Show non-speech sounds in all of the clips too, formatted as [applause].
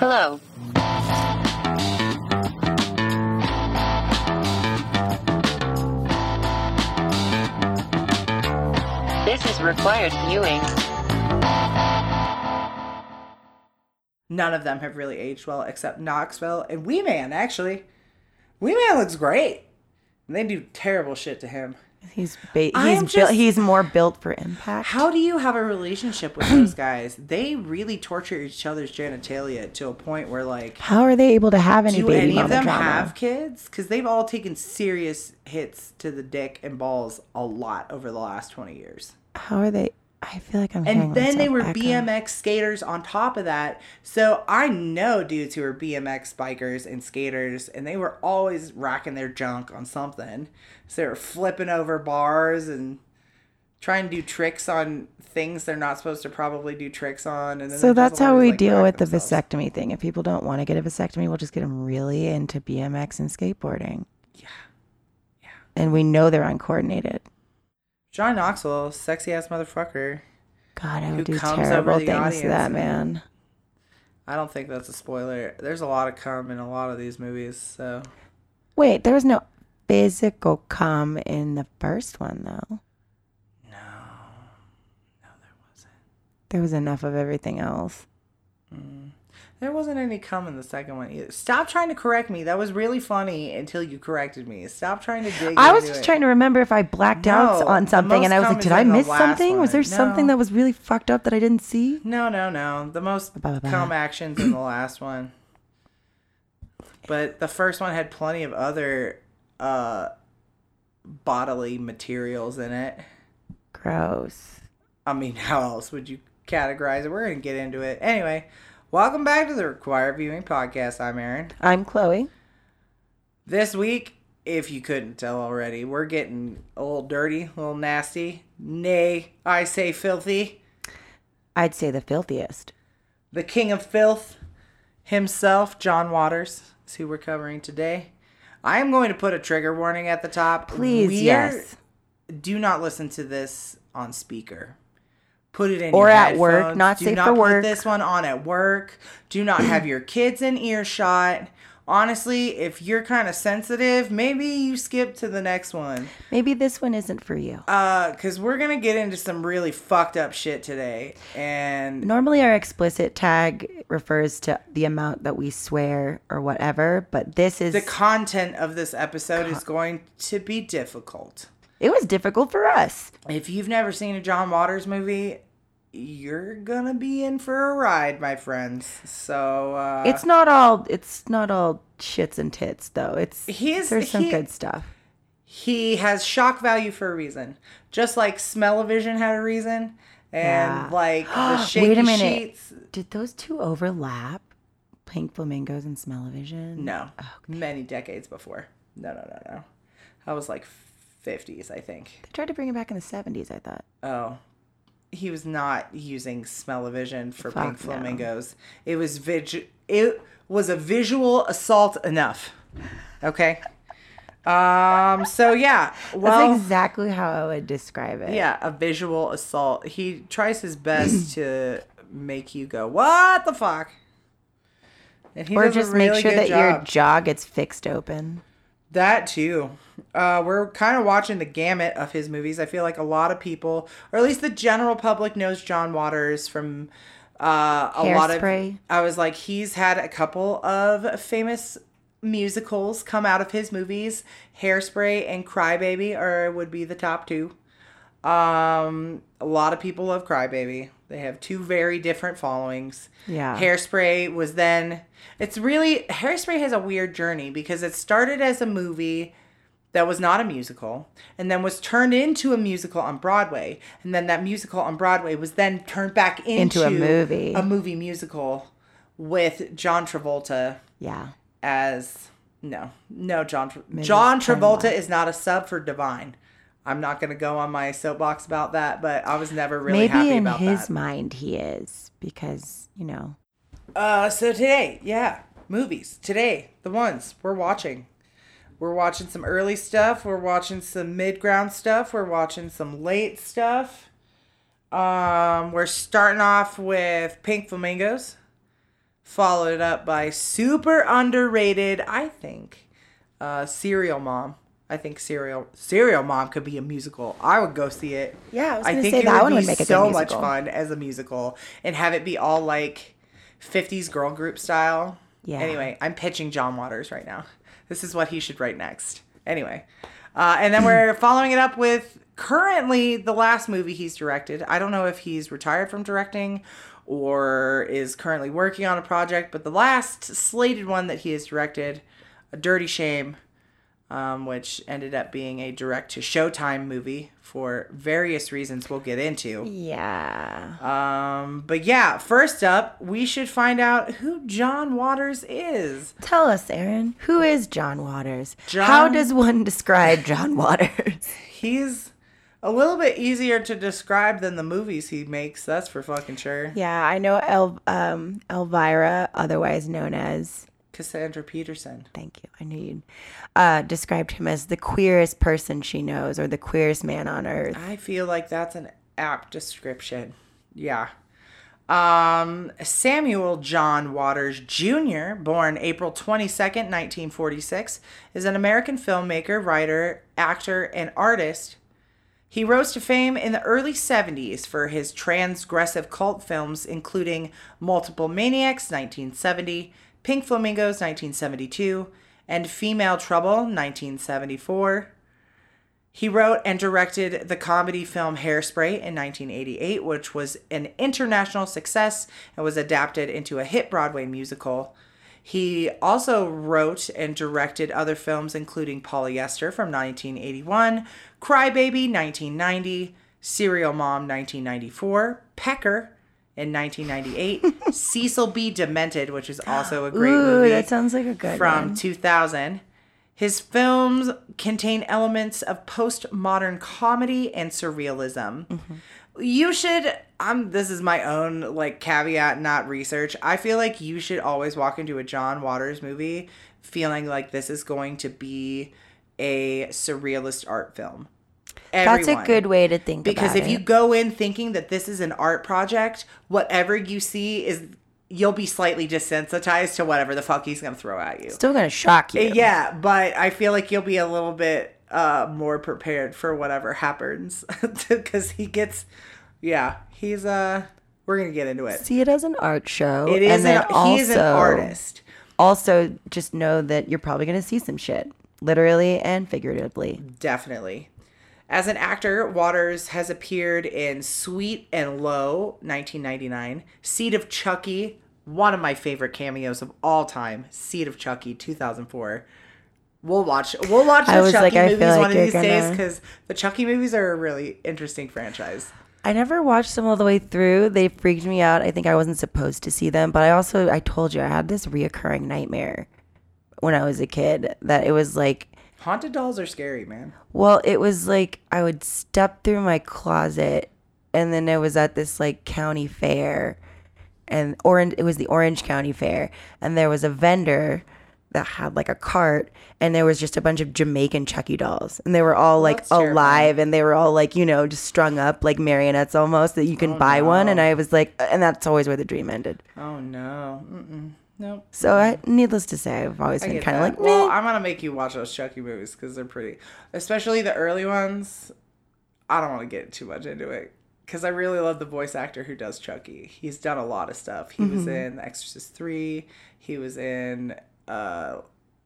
Hello. This is required viewing. None of them have really aged well except Knoxville and Wee Man, actually. Wee Man looks great. And they do terrible shit to him. He's ba- he's am built. He's more built for impact. How do you have a relationship with those guys? They really torture each other's genitalia to a point where, like, How are they able to have any do baby any of them drama? have kids? Because they've all taken serious hits to the dick and balls a lot over the last 20 years. How are they? I feel like I'm. And then they were echo. BMX skaters on top of that. So I know dudes who are BMX bikers and skaters, and they were always racking their junk on something. So they were flipping over bars and trying to do tricks on things they're not supposed to probably do tricks on. And then So that's how we like, deal with the vasectomy thing. If people don't want to get a vasectomy, we'll just get them really into BMX and skateboarding. Yeah. Yeah. And we know they're uncoordinated. John Knoxville, sexy ass motherfucker. God, I would do terrible things to that man. I don't think that's a spoiler. There's a lot of cum in a lot of these movies, so Wait, there was no physical cum in the first one, though. no, no, there wasn't. There was enough of everything else. Mm. There wasn't any cum in the second one either. Stop trying to correct me. That was really funny until you corrected me. Stop trying to dig. I was just it. trying to remember if I blacked out on something, and I was like, "Did I miss something? Was there one. something that was really fucked up that I didn't see?" No, no, no. The most Ba, ba, ba. cum actions in the last one, but the first one had plenty of other uh bodily materials in it. Gross. I mean, how else would you categorize it? We're gonna get into it anyway. Welcome back to the Required Viewing Podcast. I'm Aaron. I'm Chloe. This week, if you couldn't tell already, we're getting a little dirty, a little nasty. Nay, I say filthy. I'd say the filthiest. The king of filth himself, John Waters, is who we're covering today. I am going to put a trigger warning at the top. Please, We're- yes. Do not listen to this on speaker. Put it in Or your at work, headphones. not Do safe not for put work. this one on at work. Do not have your kids in earshot. Honestly, if you're kind of sensitive, maybe you skip to the next one. Maybe this one isn't for you. Uh, cause we're gonna get into some really fucked up shit today, and Normally, our explicit tag refers to the amount that we swear or whatever, but this is. the content of this episode is going to be difficult. It was difficult for us. If you've never seen a John Waters movie, you're gonna be in for a ride, my friends. So uh, It's not all. It's not all shits and tits, though. It's He is- there's some he- good stuff. he has shock value for a reason, just like Smell-O-Vision had a reason, and Yeah. like the shaky [gasps] Wait a minute. sheets. Did those two overlap? Pink flamingos and Smell-O-Vision. No, many decades before. No, no, no, no. I was like 50s, I think. They tried to bring it back in the '70s. I thought. Oh, he was not using smell-o-vision for Fuck pink no. flamingos. It was vid- It was a visual assault enough. Okay. Um. So yeah. Well. That's exactly how I would describe it. yeah, a visual assault. He tries his best to make you go, "What the fuck?" And he Or just make sure that your jaw gets fixed open. That too. Uh, we're kind of watching the gamut of his movies. I feel like a lot of people, or at least the general public, knows John Waters from uh, a lot of. I was like, he's had a couple of famous musicals come out of his movies. Hairspray and Crybaby are would be the top two. Um, a lot of people love Crybaby. They have two very different followings. Yeah. Hairspray was then. It's really Hairspray has a weird journey because it started as a movie that was not a musical and then was turned into a musical on Broadway and then that musical on Broadway was then turned back into, Into a movie. a movie musical with John Travolta Yeah. as no no John Tra- John Travolta is not a sub for Divine. I'm not gonna go on my soapbox about that, but I was never really Maybe happy about that. Maybe in his mind he is because you know Uh, so today, yeah, movies. Today, the ones we're watching. We're watching some early stuff. We're watching some mid ground stuff. We're watching some late stuff. Um, we're starting off with Pink Flamingos. followed up by super underrated, I think, uh, Serial Mom. I think Serial Serial Mom could be a musical. I would go see it. Yeah, I was gonna say that one would make a good so much fun as a musical and have it be all like 50s girl group style. Yeah. Anyway, I'm pitching John Waters right now. This is what he should write next. Anyway, uh, and then we're [laughs] following it up with currently the last movie he's directed. I don't know if he's retired from directing or is currently working on a project, but the last slated one that he has directed, A Dirty Shame, um, which ended up being a direct to Showtime movie for various reasons we'll get into. Yeah. Um, but yeah, first up, we should find out who John Waters is. Tell us, Aaron, who is John Waters? John- How does one describe John Waters? [laughs] He's a little bit easier to describe than the movies he makes. That's for fucking sure. yeah, I know El, um, Elvira, otherwise known as. Cassandra Peterson. Thank you. I knew you'd uh, described him as the queerest person she knows, or the queerest man on earth. I feel like that's an apt description. Yeah. Um, Samuel John Waters Jr., born April 22nd, 1946, is an American filmmaker, writer, actor, and artist. He rose to fame in the early 70s for his transgressive cult films, including Multiple Maniacs, 1970, Pink Flamingos, 1972, and Female Trouble, 1974. He wrote and directed the comedy film Hairspray in 1988, which was an international success and was adapted into a hit Broadway musical. He also wrote and directed other films, including Polyester from 1981, Crybaby 1990, Serial Mom 1994, Pecker in 1998, [laughs] Cecil B. Demented, which is also a great Ooh, movie that sounds like a good from one. 2000. His films contain elements of postmodern comedy and surrealism. Mm-hmm. You should um this is my own like caveat not research. I feel like you should always walk into a John Waters movie feeling like this is going to be a surrealist art film. That's a good way to think Because if you go in thinking that this is an art project, whatever you see is you'll be slightly desensitized to whatever the fuck he's gonna throw at you. Still gonna shock you. Yeah, but I feel like you'll be a little bit uh more prepared for whatever happens [laughs] because he gets yeah he's uh we're gonna get into it See it as an art show. it is and an, then he is an artist Also, just know that you're probably gonna see some shit, literally and figuratively. definitely as an actor waters has appeared in sweet and low 1999 seed of chucky one of my favorite cameos of all time seed of chucky 2004 We'll watch. We'll watch the I was Chucky like, I movies like one of these days gonna- because the Chucky movies are a really interesting franchise. I never watched them all the way through. They freaked me out. I think I wasn't supposed to see them, but I also I told you I had this reoccurring nightmare when I was a kid that it was like Haunted dolls are scary, man. Well, it was like I would step through my closet and then it was at this like county fair and orange it was the Orange County Fair and there was a vendor that had like a cart and there was just a bunch of Jamaican Chucky dolls and they were all like that's terrifying. alive and they were all like, you know, just strung up like marionettes almost that you can Oh, buy one and I was like and that's always where the dream ended. Oh no. Mm-mm. Nope. So I needless to say I've always been kind of like, well, I'm gonna make you watch those Chucky movies because they're pretty, especially the early ones. I don't want to get too much into it because I really love the voice actor who does Chucky. He's done a lot of stuff. He was in The Exorcist Three. He was in uh,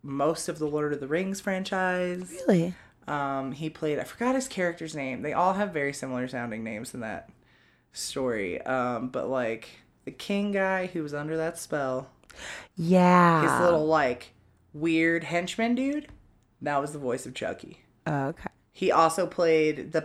most of the Lord of the Rings franchise. really? Um, he played. I forgot his character's name. They all have very similar sounding names in that story. Um, but like the king guy who was under that spell Yeah. his little like weird henchman dude that was the voice of chucky Oh, okay. he also played the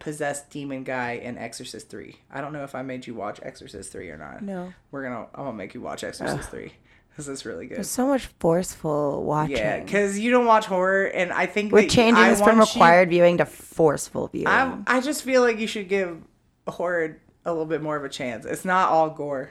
possessed demon guy in exorcist 3 i don't know if i made you watch exorcist 3 or not No. we're gonna i'm gonna make you watch exorcist 3 because it's really good There's So much forceful watching. yeah because you don't watch horror and i think We're changing this from want you- required viewing to forceful viewing. I, I just feel like you should give horror a little bit more of a chance it's not all gore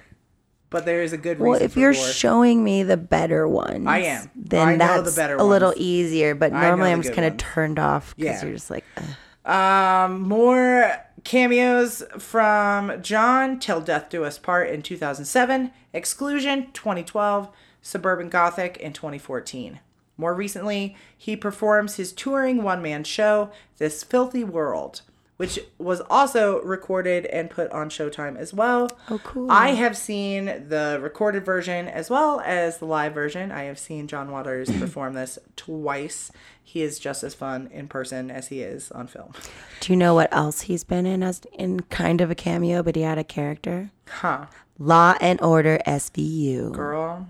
but there is a good reason well, if you're showing me the better ones, I am. Then I the that's better a little easier. But normally I'm just kind of turned off because Yeah. you're just like, Ugh. Um, more Cameos from John Till Death Do Us Part in 2007, Excision 2012, Suburban Gothic in 2014. More recently, he performs his touring one man show, This Filthy World, which was also recorded and put on Showtime as well. Oh, cool. I have seen the recorded version as well as the live version. I have seen John Waters [clears throat] perform this twice. He is just as fun in person as he is on film. Do you know what else he's been in as in kind of a cameo, but he had a character? Huh. Law and Order SVU. Girl,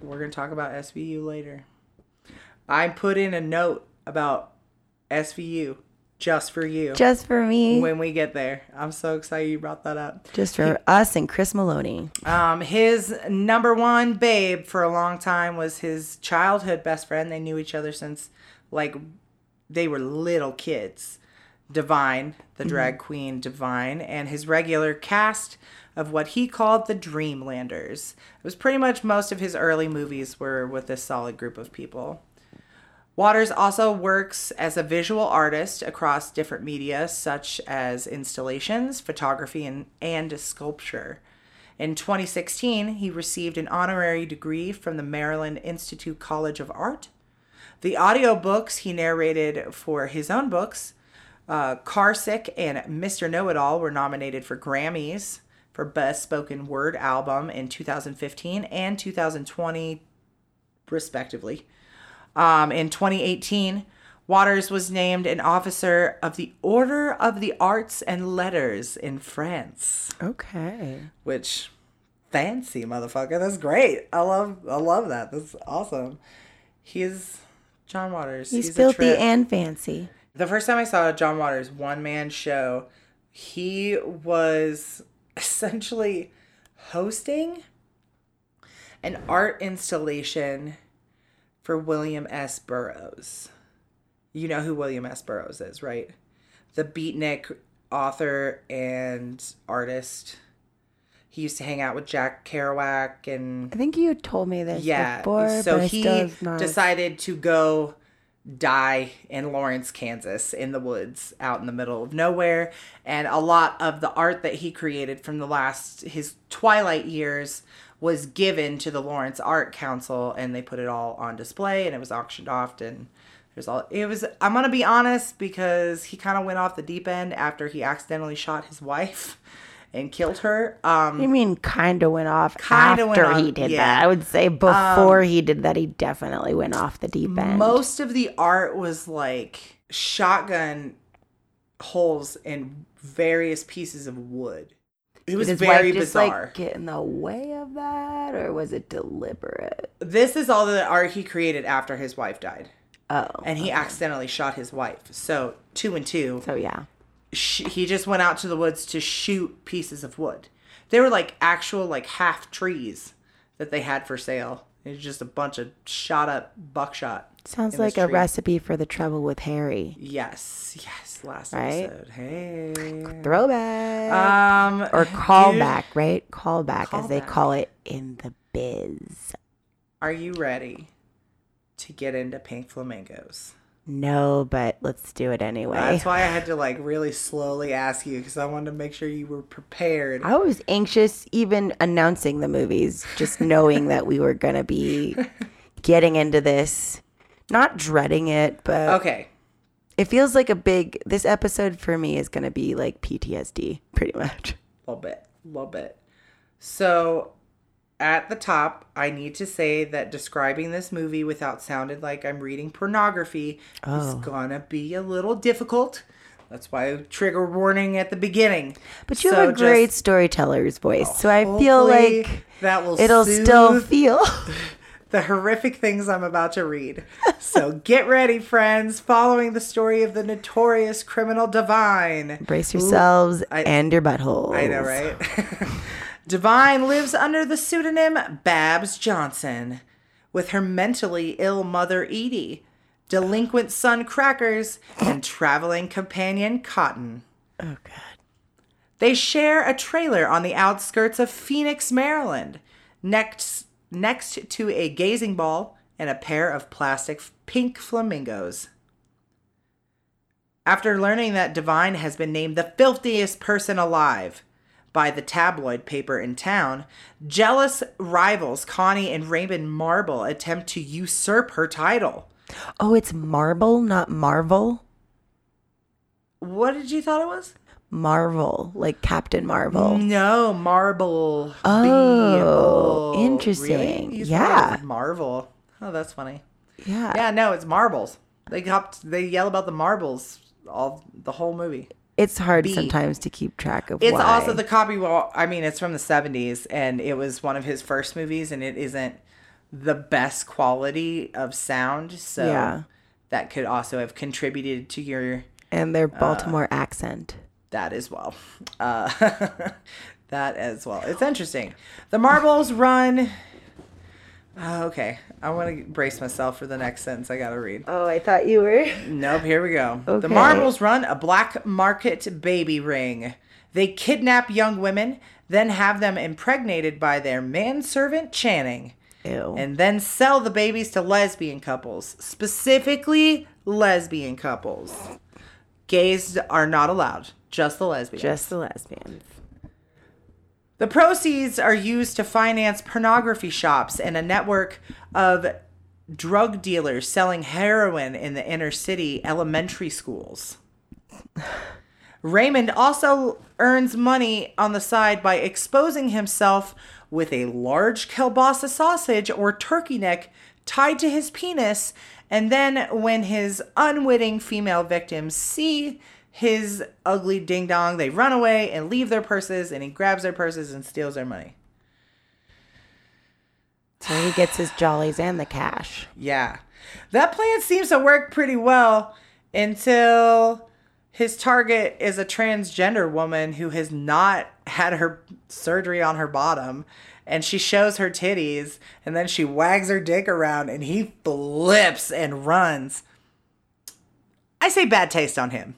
we're going to talk about SVU later. I put in a note about SVU just for you Just for me. when we get there. I'm so excited you brought that up. Just for us and Chris Meloni. Um, his number one babe for a long time was his childhood best friend. They knew each other since like they were little kids. Divine, the drag queen Divine, and his regular cast of what he called the Dreamlanders. It was pretty much most of his early movies were with this solid group of people. Waters also works as a visual artist across different media, such as installations, photography, and, and sculpture. In 2016, he received an honorary degree from the Maryland Institute College of Art. The audiobooks he narrated for his own books, uh, Carsick and Mr. Know It All, were nominated for Grammys for Best Spoken Word Album in 2015 and 2020, respectively. Um, in 2018, Waters was named an officer of the Order of the Arts and Letters in France, Okay. which fancy motherfucker. That's great. I love I love that. That's awesome. He's John Waters. He's, a filthy and fancy. The first time I saw a John Waters one man show, he was essentially hosting an art installation for William S. Burroughs. You know who William S. Burroughs is, right? The beatnik author and artist. He used to hang out with Jack Kerouac and I think you told me this yeah. before, so he decided to go die in Lawrence, Kansas, in the woods, out in the middle of nowhere. And a lot of the art that he created from the last his twilight years was given to the Lawrence Art Council, and they put it all on display, and it was auctioned off. And there's all it was. I'm gonna be honest because he kind of went off the deep end after he accidentally shot his [laughs] wife and killed her. Um, You mean kind of went off Kinda went after he did yeah. that? I would say before he did that, he definitely went off the deep end. Most of the art was like shotgun holes in various pieces of wood. It was his very wife just bizarre. like get in the way of that, or was it deliberate? this is all the art he created after his wife died. Oh, And he accidentally shot his wife. So, two and two, so yeah. sh- he just went out to the woods to shoot pieces of wood. They were like actual, like half trees that they had for sale. It was just a bunch of shot up buckshot. Sounds like a recipe for the trouble with Harry. Yes, yes. Last Right? episode. Hey. Throwback Um, or dude, callback, right? Callback, as they Callback. call it in the biz. Are you ready to get into pink flamingos? No, but let's do it anyway. That's why I had to like really slowly ask you because I wanted to make sure you were prepared. I was anxious even announcing the movies, just knowing that we were going to be [laughs] getting into this. Not dreading it, but Okay. it feels like a big. This episode for me is going to be like PTSD, pretty much. A little bit. A little bit. So at the top, I need to say that describing this movie without sounding like I'm reading pornography is oh. gonna be a little difficult. That's why trigger warning at the beginning. But you So have a just- great storyteller's voice, so I feel like that will it'll still feel. [laughs] the horrific things I'm about to read. So get ready, friends, following the story of the notorious criminal Divine. Brace yourselves I- and your buttholes. I know, right? [laughs] Divine lives under the pseudonym Babs Johnson with her mentally ill mother Edie, delinquent son Crackers, and traveling companion Cotton. Oh god. They share a trailer on the outskirts of Phoenix, Maryland, next next to a gazing ball and a pair of plastic pink flamingos. After learning that Divine has been named the filthiest person alive by the tabloid paper in town, jealous rivals Connie and Raymond Marble attempt to usurp her title. Oh, it's Marble, not Marvel. What did you thought it was? Marvel, like Captain Marvel. No, Marble. Oh, B-O. interesting. Really? Yeah. thought it was Marvel. Oh, that's funny. Yeah. Yeah, no, it's marbles. They got they yell about the marbles all the whole movie. It's hard B. sometimes to keep track of It's why. also the copy. Well, I mean, it's from the '70s, and it was one of his first movies, and it isn't the best quality of sound. So Yeah. that could also have contributed to your and their Baltimore accent. that as well. Uh, [laughs] that as well. It's interesting. The marbles run. Oh, okay, I want to brace myself for the next sentence I gotta read. Oh, I thought you were. Nope, here we go. The Marbles run a black market baby ring. They kidnap young women, then have them impregnated by their manservant Channing, Ew. and then sell the babies to lesbian couples, specifically lesbian couples. Gays are not allowed, just the lesbians. Just the lesbians. The proceeds are used to finance pornography shops and a network of drug dealers selling heroin in the inner city elementary schools. Raymond also earns money on the side by exposing himself with a large kielbasa sausage or turkey neck tied to his penis, and then when his unwitting female victims see his ugly ding dong, they run away and leave their purses, and he grabs their purses and steals their money. So he gets his jollies and the cash. Yeah. That plan seems to work pretty well until his target is a transgender woman who has not had her surgery on her bottom and she shows her titties and then she wags her dick around and he flips and runs. I say bad taste on him.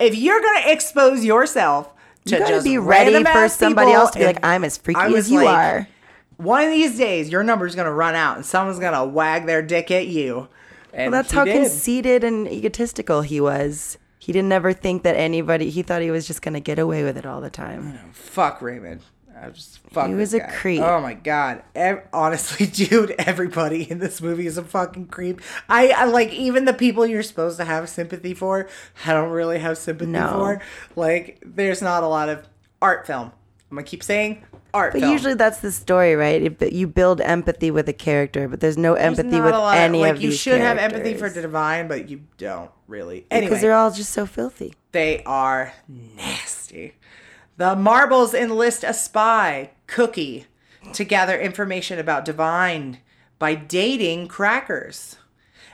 If you're going to expose yourself to You gotta be ready for somebody else to be like, I'm as freaky as you like, are. one of these days, your number's gonna run out, and someone's gonna wag their dick at you. And Well, that's how did. conceited and egotistical he was. He didn't ever think that anybody. He thought he was just gonna get away with it all the time. Fuck Raymond. I was just fuck. He was a guy. creep. Oh my god. Ev- honestly, [laughs] dude, everybody in this movie is a fucking creep. I, I like even the people you're supposed to have sympathy for. I don't really have sympathy No. for. Like, there's not a lot of art film. I'm gonna keep saying art But film. usually that's the story, right? It- you build empathy with a character, but there's no There's empathy not with a lot any like of you should have empathy for the divine, but you don't really. because they're all just so filthy. They are nasty. The Marbles enlist a spy, Cookie, to gather information about Divine by dating Crackers.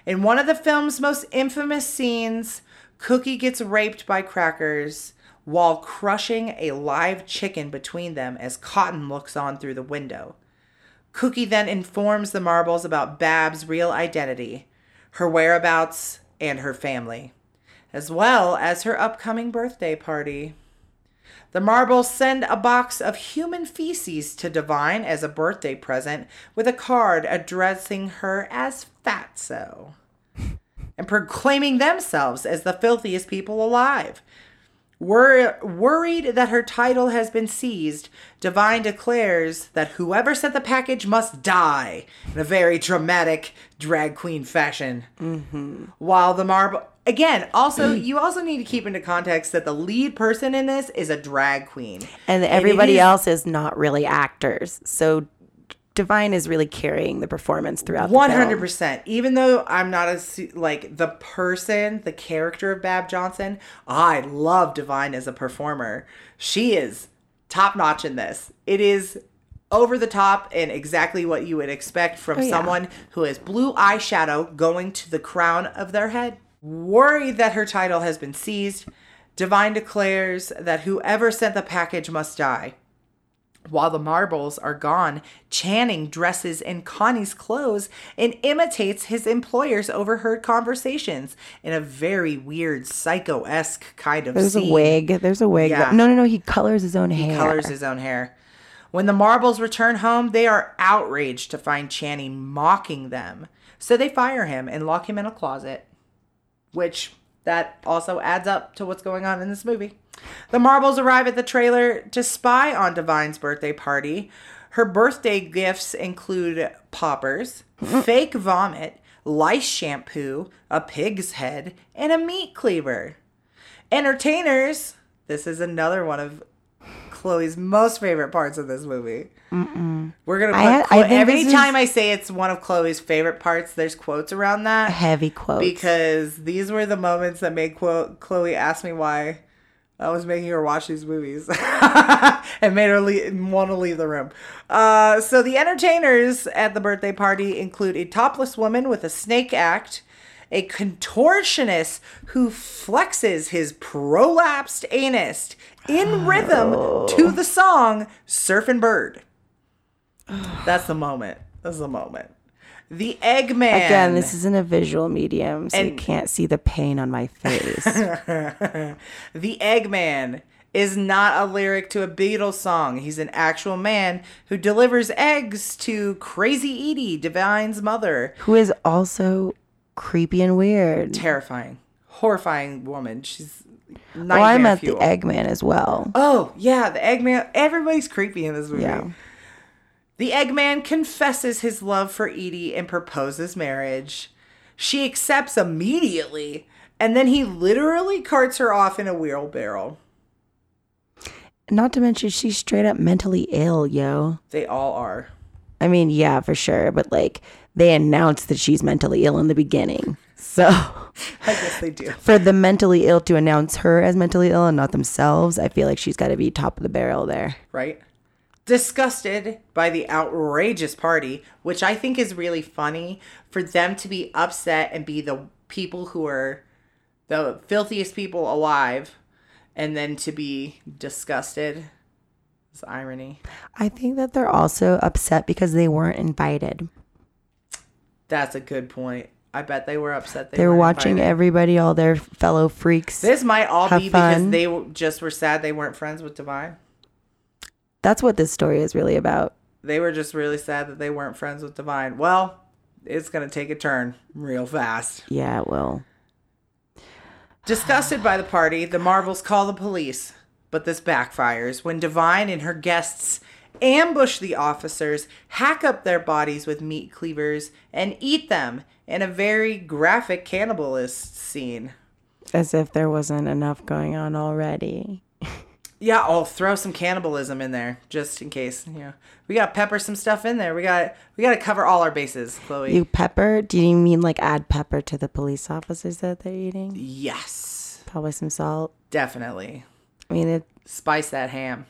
In one of the film's most infamous scenes, Cookie gets raped by Crackers while crushing a live chicken between them as Cotton looks on through the window. Cookie then informs the Marbles about Bab's real identity, her whereabouts, and her family, as well as her upcoming birthday party. The Marbles send a box of human feces to Divine as a birthday present with a card addressing her as Fatso and proclaiming themselves as the filthiest people alive. Wor- worried that her title has been seized, Divine declares that whoever sent the package must die in a very dramatic drag queen fashion. Mm-hmm. While the marble. Again, also, mm. you also need to keep into context that the lead person in this is a drag queen. And everybody is- else is not really actors. So Divine is really carrying the performance throughout One hundred percent. Even though I'm not a like the person, the character of Bab Johnson, I love Divine as a performer. She is top notch in this. It is over the top and exactly what you would expect from Oh, yeah. someone who has blue eyeshadow going to the crown of their head. Worried that her title has been seized, Divine declares that whoever sent the package must die. While the marbles are gone, Channing dresses in Connie's clothes and imitates his employer's overheard conversations in a very weird psycho esque kind of There's scene. a wig. There's a wig. Yeah. No, no, no. He colors his own He hair. He colors his own hair. When the marbles return home, they are outraged to find Channing mocking them. So they fire him and lock him in a closet. Which that also adds up to what's going on in this movie. The Marbles arrive at the trailer to spy on Divine's birthday party. Her birthday gifts include poppers, [laughs] fake vomit, lice shampoo, a pig's head, and a meat cleaver. Entertainers, this is another one of Chloe's most favorite parts of this movie. We're gonna put I I every time is- I say it's one of Chloe's favorite parts. There's quotes around that Heavy quotes. because these were the moments that made quote Chloe ask me why I was making her watch these movies [laughs] and made her le- want to leave the room. Uh, so the entertainers at the birthday party include a topless woman with a snake act, a contortionist who flexes his prolapsed anus in [sighs] rhythm to the song "Surfin' Bird." That's the moment. That's the moment. The Eggman. Again, this isn't a visual medium, so you can't see the pain on my face. [laughs] The Eggman is not a lyric to a Beatles song. He's an actual man who delivers eggs to Crazy Edie, Divine's mother. Who is also creepy and weird. Terrifying, horrifying woman. She's oh, nightmare Well, I met the. Eggman as well. Oh yeah, the Eggman. Everybody's creepy in this movie. Yeah. The Eggman confesses his love for Edie and proposes marriage. She accepts immediately, and then he literally carts her off in a wheelbarrow. Not to mention, she's straight up mentally ill, yo. They all are. I mean, yeah, for sure. But like, they announced that she's mentally ill in the beginning. So [laughs] I guess they do. [laughs] for the mentally ill to announce her as mentally ill and not themselves, I feel like she's got to be top of the barrel there. right? Disgusted by the outrageous party, which I think is really funny for them to be upset and be the people who are the filthiest people alive and then to be disgusted. It's irony. I think that they're also upset because they weren't invited. That's a good point. I bet they were upset. They They were watching invited. everybody, all their fellow freaks. This might all be because they just were sad they weren't friends with Divine. That's what this story is really about. They were just really sad that they weren't friends with Divine. Well, it's going to take a turn real fast. Yeah, it will. Disgusted by the party, the Marbles call the police, but this backfires when Divine and her guests ambush the officers, hack up their bodies with meat cleavers, and eat them in a very graphic cannibalist scene. As if there wasn't enough going on already. Yeah, I'll throw some cannibalism in there just in case. You know, we got to pepper some stuff in there. We got we got to cover all our bases, Chloe. You pepper? Do you mean like add pepper to the police officers that they're eating? yes, Probably some salt. definitely I mean, it, spice that ham.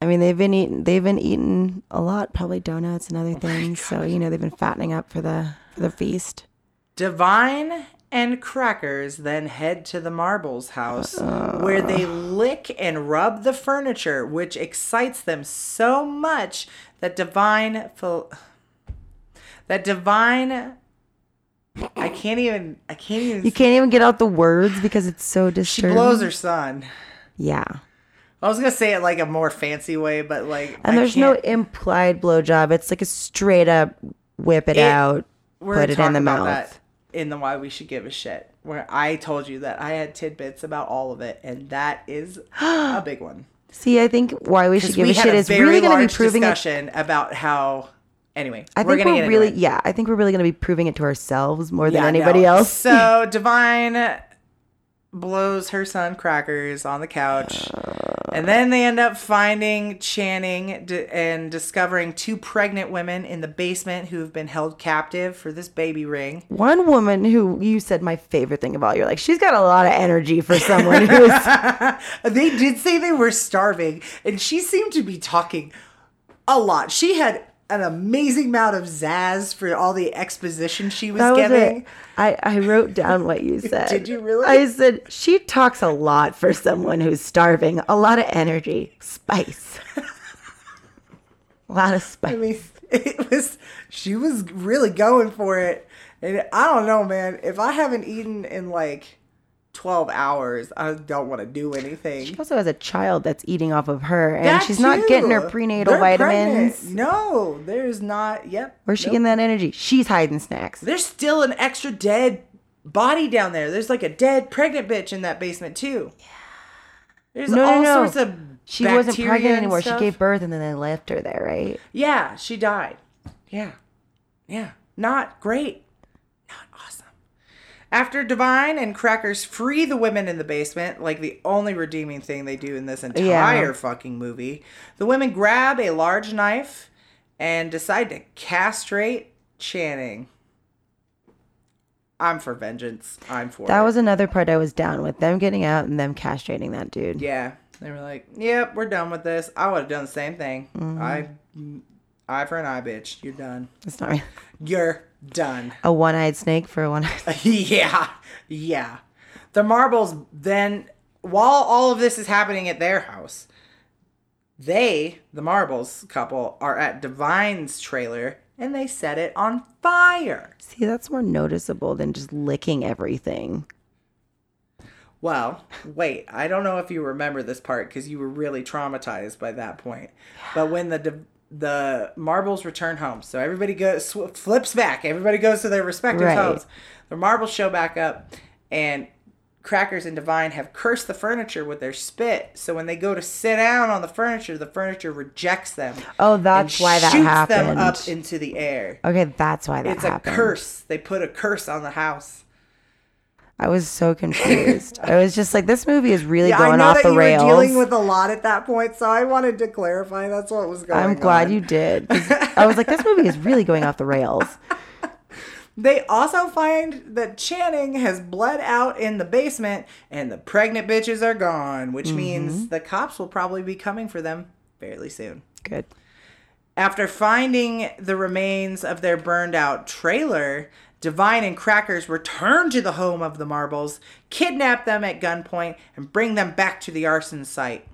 I mean, they've been eating. They've been eating a lot, probably donuts and other oh things. So you know, they've been fattening up for the for the feast. Divine and Crackers then head to the Marbles house where they lick and rub the furniture, which excites them so much that Divine that Divine I can't even I can't even You can't even get out the words because it's so she blows her son. Yeah, I was gonna say it like a more fancy way, but like and I there's no implied blowjob. It's like a straight up whip it, It- out, put it in the mouth. that in the why we should give a shit. Where I told you that I had tidbits about all of it, and that is [gasps] a big one. See, I think why we should give we a shit a is very really going to be proving it. discussion about how. Anyway, I we're think we're get really, yeah, I think we're really going to be proving it to ourselves more than Yeah, anybody no. else. So [laughs] Divine blows her son crackers on the couch, uh, and then they end up finding Channing d- and discovering two pregnant women in the basement who have been held captive for this baby ring. One woman who you said my favorite thing about, you're like, she's got a lot of energy for someone who's. [laughs] They did say they were starving, and she seemed to be talking a lot. She had an amazing amount of zazz for all the exposition she was was giving. it. I, I wrote down what you [laughs] said. Did you really? I said, she talks a lot for someone who's starving. A lot of energy. Spice. [laughs] a lot of spice. I mean, [laughs] it was she was really going for it, and I don't know, man. If I haven't eaten in like twelve hours, I don't want to do anything. She also has a child that's eating off of her, and That she's not getting her prenatal They're vitamins. pregnant. No, there's not. Yep. Where's she Nope. getting that energy? She's hiding snacks. There's still an extra dead body down there. There's like a dead pregnant bitch in that basement too. Yeah. There's No, no, all no. sorts of She wasn't pregnant anymore. She gave birth and then they left her there, right? Yeah, she died. Yeah. Yeah. Not great. Not awesome. After Divine and Crackers free the women in the basement, like the only redeeming thing they do in this entire fucking movie, the women grab a large knife and decide to castrate Channing. I'm for vengeance. I'm for That it. was another part I was down with. Them getting out and them castrating that dude. Yeah, they were like, "Yep, we're done with this." I would have done the same thing. Mm-hmm. I, eye for an eye, bitch. You're done. It's not really You're done. a one eyed snake for a one eyed [laughs] yeah, yeah. The marbles then, while all of this is happening at their house, they, the marbles couple, are at Divine's trailer and they set it on fire. See, that's more noticeable than just licking everything. Well, wait, I don't know if you remember this part because you were really traumatized by that point. But when the the marbles return home, so everybody goes sw- flips back, everybody goes to their respective Right. homes. The marbles show back up, and Crackers and Divine have cursed the furniture with their spit. So when they go to sit down on the furniture, the furniture rejects them. Oh, that's why that shoots happened. them up into the air. Okay, that's why that It's happened. a curse. They put a curse on the house. I was so [laughs] confused. I was just like, this movie is really Yeah, I going know off that the you rails. were dealing with a lot at that point, so I wanted to clarify that's what was going on. I'm glad you did. [laughs] I was like, this movie is really going off the rails. [laughs] They also find that Channing has bled out in the basement and the pregnant bitches are gone, which Mm-hmm. means the cops will probably be coming for them fairly soon. Good. After finding the remains of their burned out trailer, Divine and Crackers return to the home of the Marbles, kidnap them at gunpoint, and bring them back to the arson site.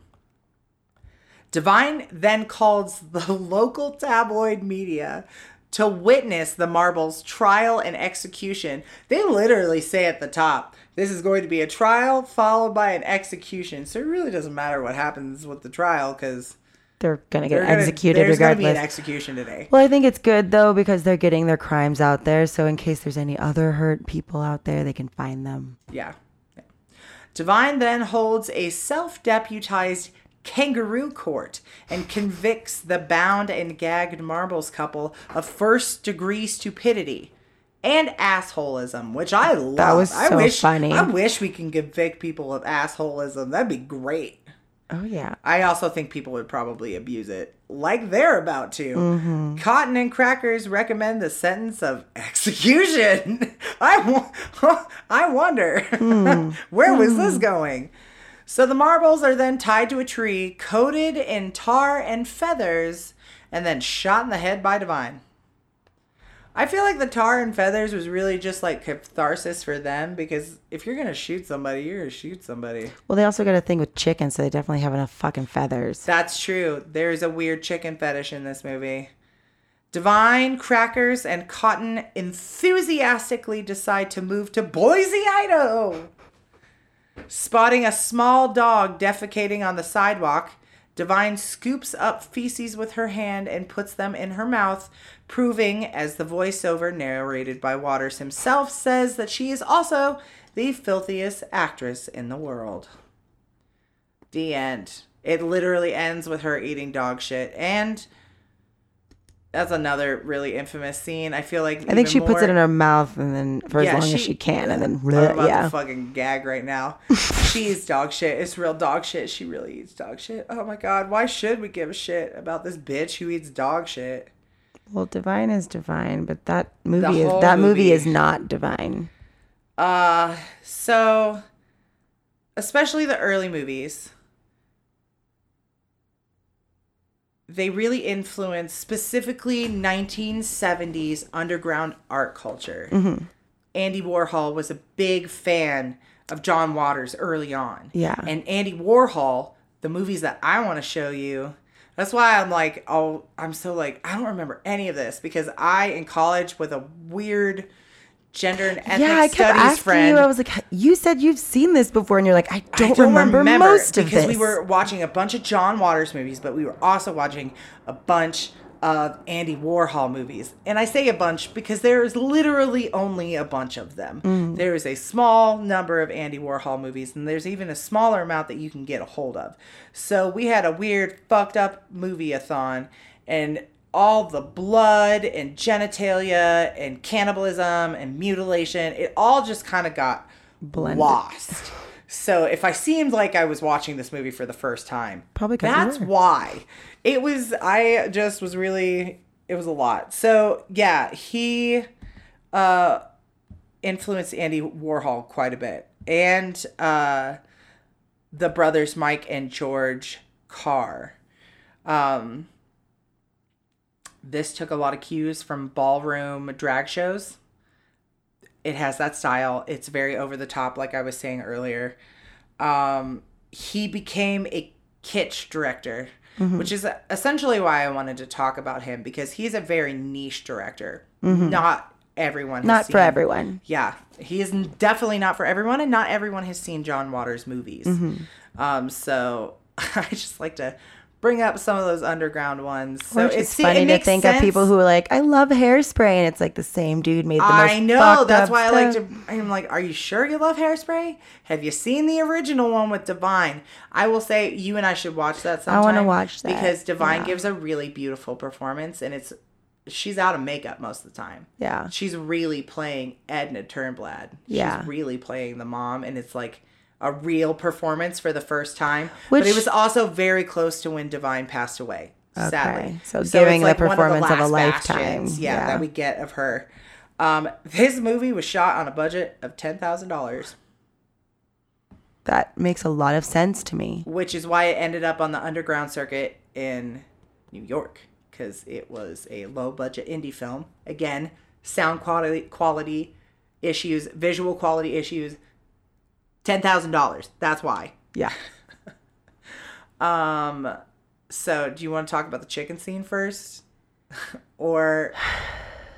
Divine then calls the [laughs] local tabloid media to witness the Marbles' trial and execution. They literally say at the top, this is going to be a trial followed by an execution. So it really doesn't matter what happens with the trial because They're gonna get they're gonna- executed there's going to be an execution today. well, I think it's good though because they're getting their crimes out there. So in case there's any other hurt people out there, they can find them. Yeah. Divine then holds a self deputized kangaroo court and convicts the bound and gagged Marbles couple of first degree stupidity and assholism, which I love. That was I so wish, funny. I wish we can convict people of assholism. That'd be great. Oh yeah. I also think people would probably abuse it, like they're about to. Mm-hmm. Cotton and Crackers recommend the sentence of [laughs] execution. [laughs] I, [laughs] I wonder Hmm. where was this going. So the marbles are then tied to a tree, coated in tar and feathers, and then shot in the head by Divine. I feel like the tar and feathers was really just like catharsis for them because if you're gonna shoot somebody, you're gonna shoot somebody. Well, they also got a thing with chickens, so they definitely have enough fucking feathers. That's true. There's a weird chicken fetish in this movie. Divine, Crackers, and Cotton enthusiastically decide to move to Boise, Idaho. Spotting a small dog defecating on the sidewalk, Divine scoops up feces with her hand and puts them in her mouth, proving, as the voiceover narrated by Waters himself says, that she is also the filthiest actress in the world. The end. It literally ends with her eating dog shit. And that's another really infamous scene. I feel like I think she puts it in her mouth and then for as Yeah, long as she- she can, and then I'm about yeah. to fucking gag right now. [laughs] she eats dog shit. It's real dog shit. She really eats dog shit. Oh my god, why should we give a shit about this bitch who eats dog shit? Well, divine is divine, but that movie is that movie. movie. is not divine. Uh, so especially the early movies, they really influenced specifically 1970s underground art culture. Mm-hmm. Andy Warhol was a big fan of John Waters early on. Yeah. And Andy Warhol, the movies that I want to show you, that's why I'm like, oh, I'm so like, I don't remember any of this because I, in college, with a weird gender and ethnic yeah, I kept studies asking friend, you. I was like, you said you've seen this before, and you're like, I don't, I remember, most of because this. we were watching a bunch of John Waters movies, but we were also watching a bunch of Andy Warhol movies. And I say a bunch because there is literally only a bunch of them. Mm. There is a small number of Andy Warhol movies, and there's even a smaller amount that you can get a hold of. So we had a weird, fucked up movie a thon, and all the blood and genitalia and cannibalism and mutilation, it all just kind of got Blended. lost. So if I seemed like I was watching this movie for the first time, Probably that's why. It was I just was really it was a lot. So yeah, he uh influenced Andy Warhol quite a bit. And uh the brothers Mike and George Kuchar. Um this took a lot of cues from ballroom drag shows. It has that style. It's very over the top, like I was saying earlier. Um, he became a kitsch director, Mm-hmm. which is essentially why I wanted to talk about him because he's a very niche director. Mm-hmm. Not everyone. Has Not for everyone. yeah, he is definitely not for everyone, and not everyone has seen John Waters movies. Mm-hmm. Um, so [laughs] I just like to bring up some of those underground ones. So So it's funny it to think of people who are like, I love hairspray, and it's like the same dude made the most. I know. That's why I like to. I'm like, are you sure you love Hairspray? Have you seen the original one with Divine? I will say you and I should watch that sometime. I wanna watch that, because Divine yeah. gives a really beautiful performance, and it's she's out of makeup most of the time. Yeah. she's really playing Edna Turnblad. Yeah. she's really playing the mom, and it's like a real performance for the first time. but it was also very close to when Divine passed away. Sadly, so giving it's the performance of a lifetime. yeah, Yeah. that we get of her. Um, this movie was shot on a budget of ten thousand dollars, That makes a lot of sense to me. which is why it ended up on the underground circuit in New York because it was a low budget indie film. Again, sound quality quality issues, visual quality issues. Ten thousand dollars. That's why. Yeah. [laughs] Um, so do you want to talk about the chicken scene first, or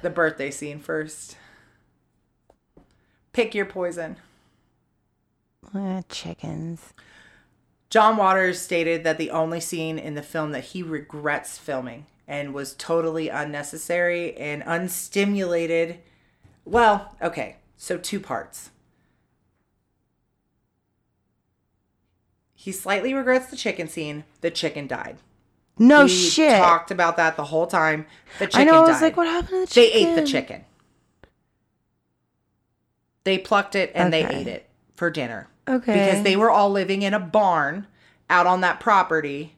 the birthday scene first? Pick your poison. Eh, chickens. John Waters stated that the only scene in the film that he regrets filming and was totally unnecessary and unstimulated. Well, okay, so two parts. He slightly regrets the chicken scene. The chicken died. No he shit. talked about that the whole time. The chicken I know. I was died. like, what happened to the chicken? They chicken? ate the chicken. They plucked it and they ate it for dinner. Okay. Because they were all living in a barn out on that property.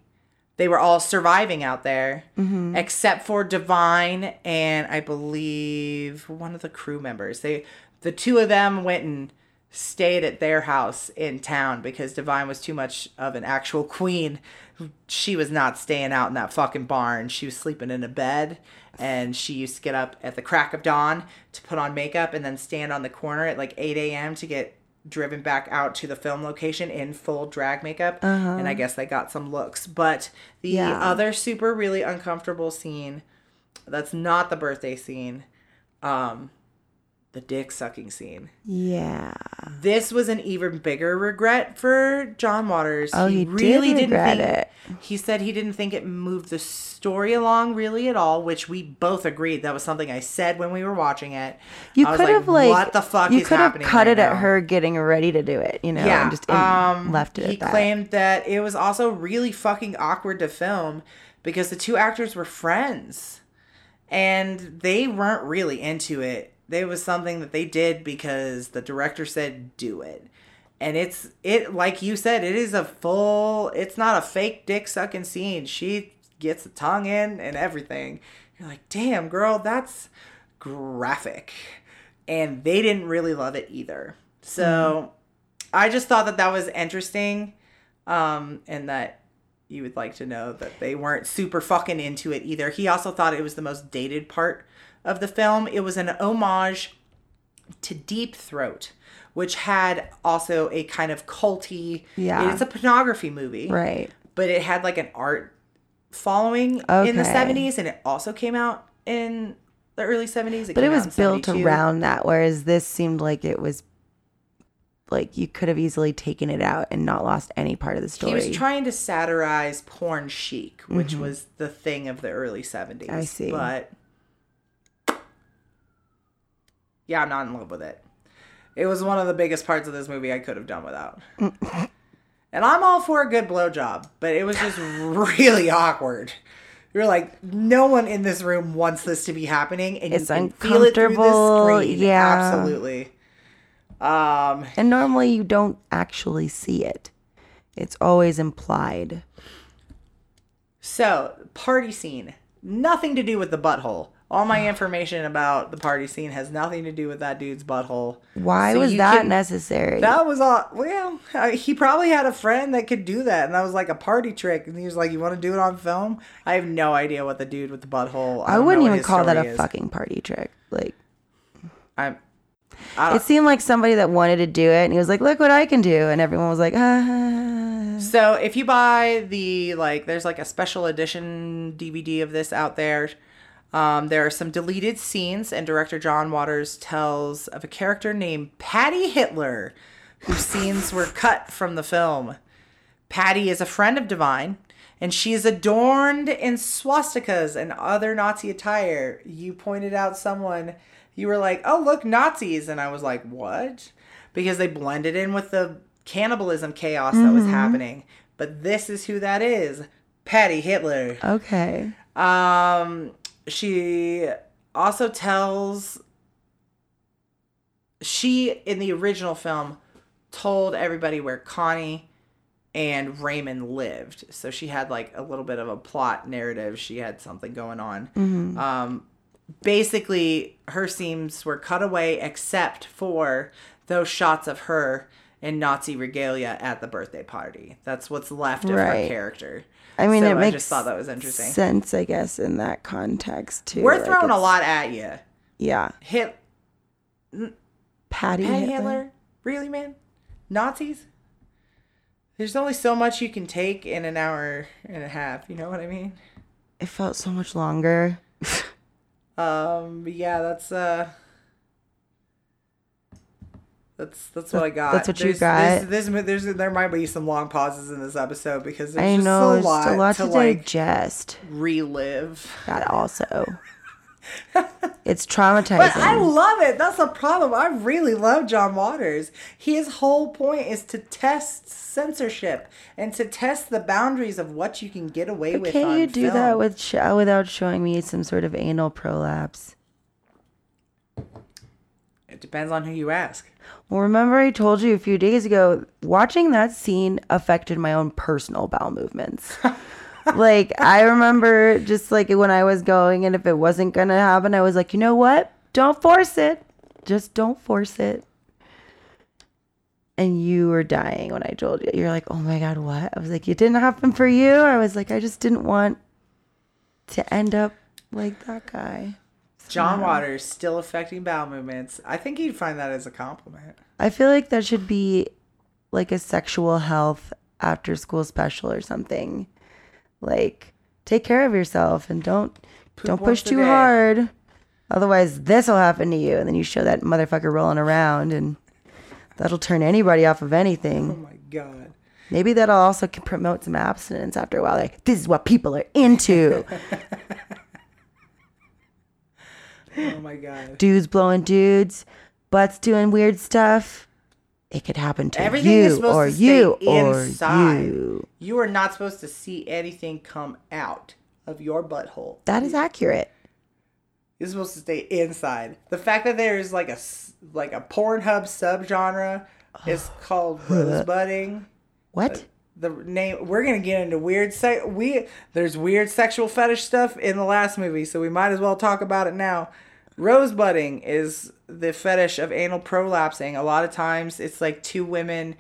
They were all surviving out there, Mm-hmm. except for Divine and I believe one of the crew members. They, the two of them went and stayed at their house in town because Divine was too much of an actual queen. She was not staying out in that fucking barn. She was sleeping in a bed and she used to get up at the crack of dawn to put on makeup and then stand on the corner at like 8 a.m. to get driven back out to the film location in full drag makeup. And I guess they got some looks. But the Yeah. other super really uncomfortable scene that's not the birthday scene, um, the dick sucking scene. yeah. This was an even bigger regret for John Waters. Oh, he really did regret think, it. He said he didn't think it moved the story along really at all, which we both agreed. That was something I said when we were watching it. You could have like what the fuck you is could have happening cut right it at her getting ready to do it, you know, Yeah, and just um, left it He at that. claimed that it was also really fucking awkward to film because the two actors were friends, and they weren't really into it. It was something that they did because the director said do it, and it's it like you said, it is a full. It's not a fake dick sucking scene. She gets the tongue in and everything. You're like, damn, girl, that's graphic, and they didn't really love it either. So. I just thought that that was interesting, um, and that you would like to know that they weren't super fucking into it either. He also thought it was the most dated part of the film. It was an homage to Deep Throat, which had also a kind of culty. Yeah. it's a pornography movie, right. But it had like an art following in the seventies, and it also came out in the early seventies. But it was built around that, whereas this seemed like it was like you could have easily taken it out and not lost any part of the story. He was trying to satirize porn chic, which was the thing of the early 70s. Mm-hmm. I see. But yeah, I'm not in love with it. It was one of the biggest parts of this movie I could have done without. [laughs] and I'm all for a good blowjob, but it was just really awkward. You're like, no one in this room wants this to be happening, and It's you can feel it through the uncomfortable, screen. yeah. absolutely. Um, and normally you don't actually see it. It's always implied. So, party scene. Nothing to do with the butthole. All my information about the party scene has nothing to do with that dude's butthole. Why So was that can- necessary? That was all. Well, I- he probably had a friend that could do that, and that was like a party trick. And he was like, "You want to do it on film?" I have no idea what the dude with the butthole. I don't wouldn't even call that a is. fucking party trick. Like I'm. I it seemed like somebody that wanted to do it and he was like, "Look what I can do." And everyone was like, "Ah." So if you buy the like, there's like a special edition DVD of this out there. Um, there are some deleted scenes, and director John Waters tells of a character named Patty Hitler, whose [laughs] scenes were cut from the film. Patty is a friend of Divine, and she is adorned in swastikas and other Nazi attire. You pointed out someone, you were like, oh, look, Nazis. And I was like, what? Because they blended in with the cannibalism chaos that was happening. But this is who that is Patty Hitler. Okay. Um, she also tells she in the original film told everybody where Connie and Raymond lived. So she had like a little bit of a plot narrative. She had something going on. Um, basically, her scenes were cut away except for those shots of her in Nazi regalia at the birthday party. That's what's left of her character. I mean, So it makes I just thought that was interesting. sense, I guess, in that context too. We're Like, throwing a lot at you. Yeah, Hit Patty, Patty Hitler. Hitler? Really, man? Nazis? There's only so much you can take in an hour and a half. You know what I mean? It felt so much longer. [laughs] Um, yeah, that's uh, that's that's what I got. that's what you There's- got? This, this, there's there might be some long pauses in this episode because there's I just know a lot, a lot to, to, like digest. relive. That also, [laughs] it's traumatizing. But. I love it. That's the problem. I really love John Waters. His whole point is to test censorship and to test the boundaries of what you can get away But with. can't you do film. that with sh- without showing me some sort of anal prolapse? It depends on who you ask. Well, remember I told you a few days ago, watching that scene affected my own personal bowel movements. [laughs] like I remember just like when I was going and if it wasn't going to happen, I was like, "You know what? Don't force it. Just don't force it." And you were dying when I told you. You're like, "Oh my god, what?" I was like, "It didn't happen for you." I was like, "I just didn't want to end up like that guy." John Waters still affecting bowel movements. I think he'd find that as a compliment. I feel like that should be like a sexual health after school special or something. Like take care of yourself and don't don't push too hard. Otherwise this will happen to you and then you show that motherfucker rolling around and that'll turn anybody off of anything. Oh my god. Maybe that'll also promote some abstinence after a while like this is what people are into. [laughs] Oh my god. dudes blowing dudes, butts doing weird stuff. It could happen to Everything is you supposed or to stay you or inside. you. You are not supposed to see anything come out of your butthole. That is accurate. You're supposed to stay inside. The fact that there's like a like a Pornhub subgenre is [sighs] called rosebudding. What? Uh, the name we're gonna get into weird se- we there's weird sexual fetish stuff in the last movie, so we might as well talk about it now. Rosebudding is the fetish of anal prolapsing. A lot of times it's like two women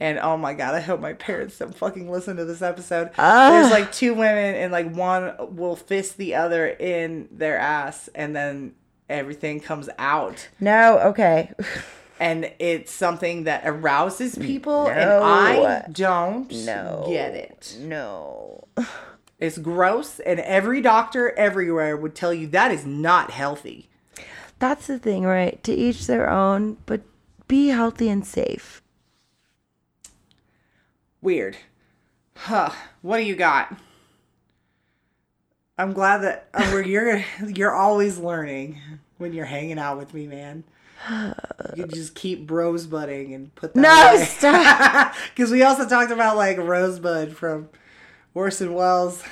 and oh my god, I hope my parents don't fucking listen to this episode. There's ah. like two women and like one will fist the other in their ass and then everything comes out. No, okay. [laughs] And it's something that arouses people and I don't No. get it. No. It's gross and every doctor everywhere would tell you that is not healthy. That's the thing, right? To each their own, but be healthy and safe. Weird. Huh. What do you got? I'm glad that uh, we're, you're [laughs] you're always learning when you're hanging out with me, man. You just keep rosebudding and put that No, away. stop. [laughs] Because we also talked about like Rosebud from Orson Welles,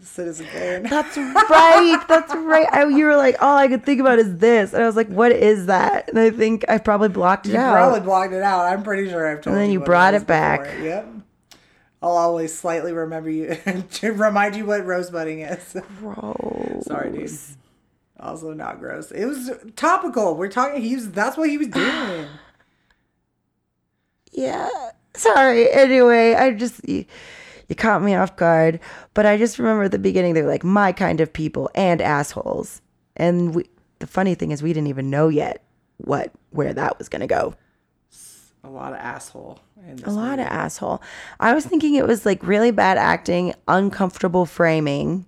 Citizen Kane. [laughs] That's right. That's right. I, you were like, all I could think about is this, and I was like, what is that? And I think I probably blocked it You out. probably blocked it out. I'm pretty sure I've told you. And then you what brought was it back. before. Yep. I'll always slightly remember you [laughs] to remind you what rosebudding is. Gross. [laughs] Sorry, dude. Also not gross. It was topical. We're talking. He was. That's what he was doing. [sighs] Yeah. Sorry. Anyway, I just you, caught me off guard, but I just remember at the beginning they were like my kind of people and assholes, and we. The funny thing is, we didn't even know yet what where that was gonna go. A lot of asshole. In this A lot movie. of asshole. I was thinking it was like really bad acting, uncomfortable framing,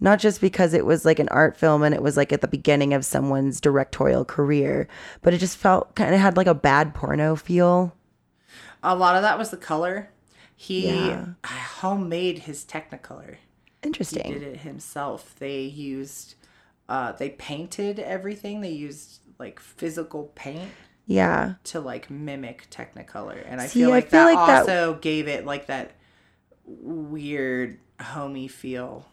not just because it was like an art film and it was like at the beginning of someone's directorial career, but it just felt kind of had like a bad porno feel. A lot of that was the color. He Yeah. homemade his Technicolor. Interesting. He did it himself. They used. Uh, they painted everything. They used like physical paint Yeah. to like mimic Technicolor, and I See, feel I like feel that like that- also gave it like that weird homey feel.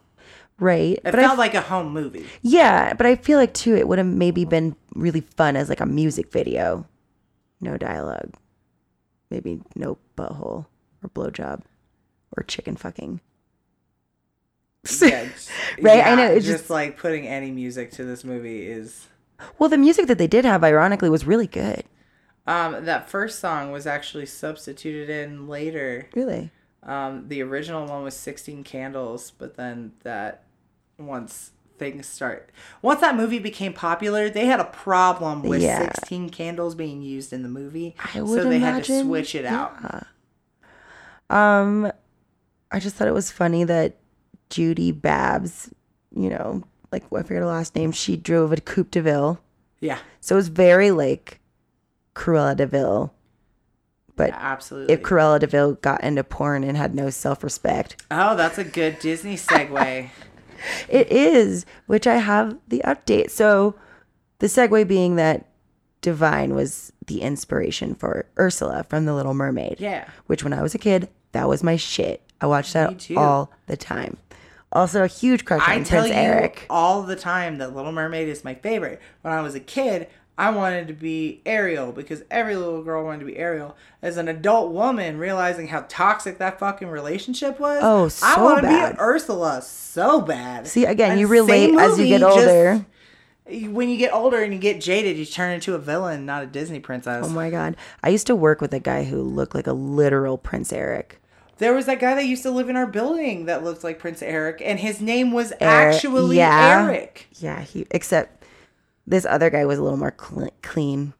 Right. It but I felt like a home movie. Yeah, but I feel like too it would have maybe been really fun as like a music video. No dialogue. Maybe no butthole or blowjob or chicken fucking. Yeah, [laughs] Right, I know, it's just, just- like putting any music to this movie is. Well, the music that they did have ironically was really good. Um, that first song was actually substituted in later. Really? Um, the original one was 16 Candles, but then that once things start once that movie became popular, they had a problem with Yeah. 16 Candles being used in the movie. I would so they had to switch it out. Yeah. Um I just thought it was funny that Judy Babs, you know, like I forget her last name, she drove a Coupe de Ville. Yeah, So it was very like Cruella de Vil. But absolutely. if Cruella de Vil got into porn and had no self respect. oh, that's a good Disney segue. [laughs] It is, which I have the update. So the segue being that Divine was the inspiration for Ursula from The Little Mermaid. Yeah. Which when I was a kid, that was my shit. I watched that all the time. Also a huge crush I on tell Prince you Eric. all the time that Little Mermaid is my favorite. When I was a kid, I wanted to be Ariel because every little girl wanted to be Ariel. As an adult woman, realizing how toxic that fucking relationship was, Oh, so I want to be Ursula so bad. See, again, And you relate same as you movie, get just- older. when you get older and you get jaded, you turn into a villain, not a Disney princess. Oh my god. I used to work with a guy who looked like a literal Prince Eric. There was that guy that used to live in our building that looked like Prince Eric, and his name was Eric- actually yeah. Eric. Yeah, he except this other guy was a little more cl- clean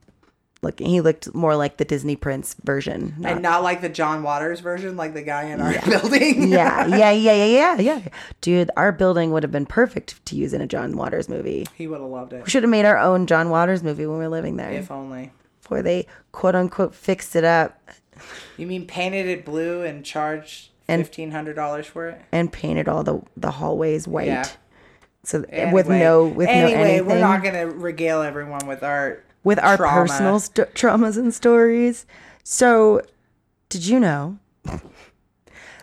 looking. He looked more like the Disney Prince version. not- And not like the John Waters version, like the guy in our [laughs] building. yeah, [laughs] yeah, yeah, yeah, yeah, yeah. Dude, our building would have been perfect to use in a John Waters movie. He would have loved it. We should have made our own John Waters movie when we were living there. If only. Before they quote unquote fixed it up [laughs] You mean painted it blue and charged fifteen hundred dollars for it? and painted all the the hallways white. Yeah. So with no with anyway, no anything. we're not gonna regale everyone with our with our trauma. personal st- traumas and stories. So, did you know [laughs]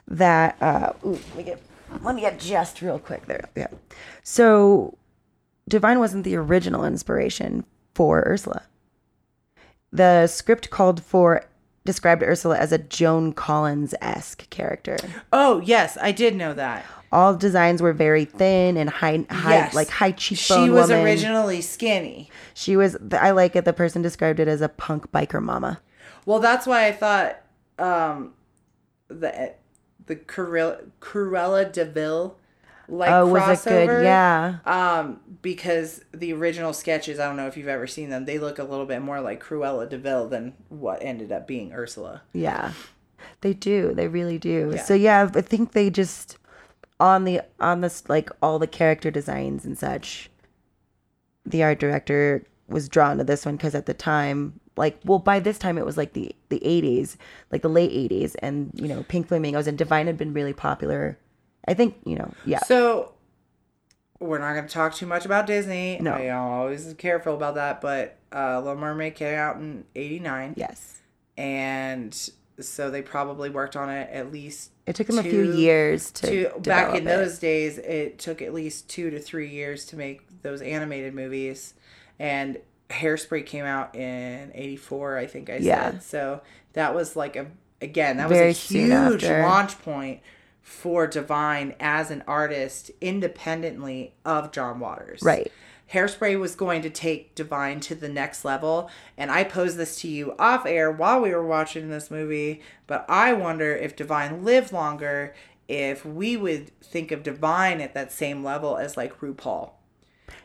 that? Uh, ooh, let me get let me get just real quick there. Yeah. So, Divine wasn't the original inspiration for Ursula. The script called for described Ursula as a Joan Collins esque character. Oh yes, I did know that. All designs were very thin and high, high Yes. like high cheekbone She was woman. originally skinny. She was. I like it. The person described it as a punk biker mama. Well, that's why I thought um, the the Cruella, Cruella de Vil like Oh, was crossover. it good? Yeah. Um, because the original sketches, I don't know if you've ever seen them. They look a little bit more like Cruella de Vil than what ended up being Ursula. Yeah. They do. They really do. Yeah. So yeah, I think they just on the on this like all the character designs and such. The art director was drawn to this one because at the time like well by this time it was like the the 80s like the late 80s and you know pink flamingos and divine had been really popular i think you know yeah So we're not going to talk too much about Disney. No. I always careful about that, but uh, Little Mermaid came out in '89, yes and so they probably worked on it at least. it took them a few years to two, back in it. those days. It took at least two to three years to make those animated movies, and Hairspray came out in '84, I think I Yeah. said. So that was like a again that Very was a huge launch point for Divine as an artist independently of John Waters. Right. Hairspray was going to take Divine to the next level. And I posed this to you off air while we were watching this movie. But I wonder if Divine lived longer, if we would think of Divine at that same level as like RuPaul.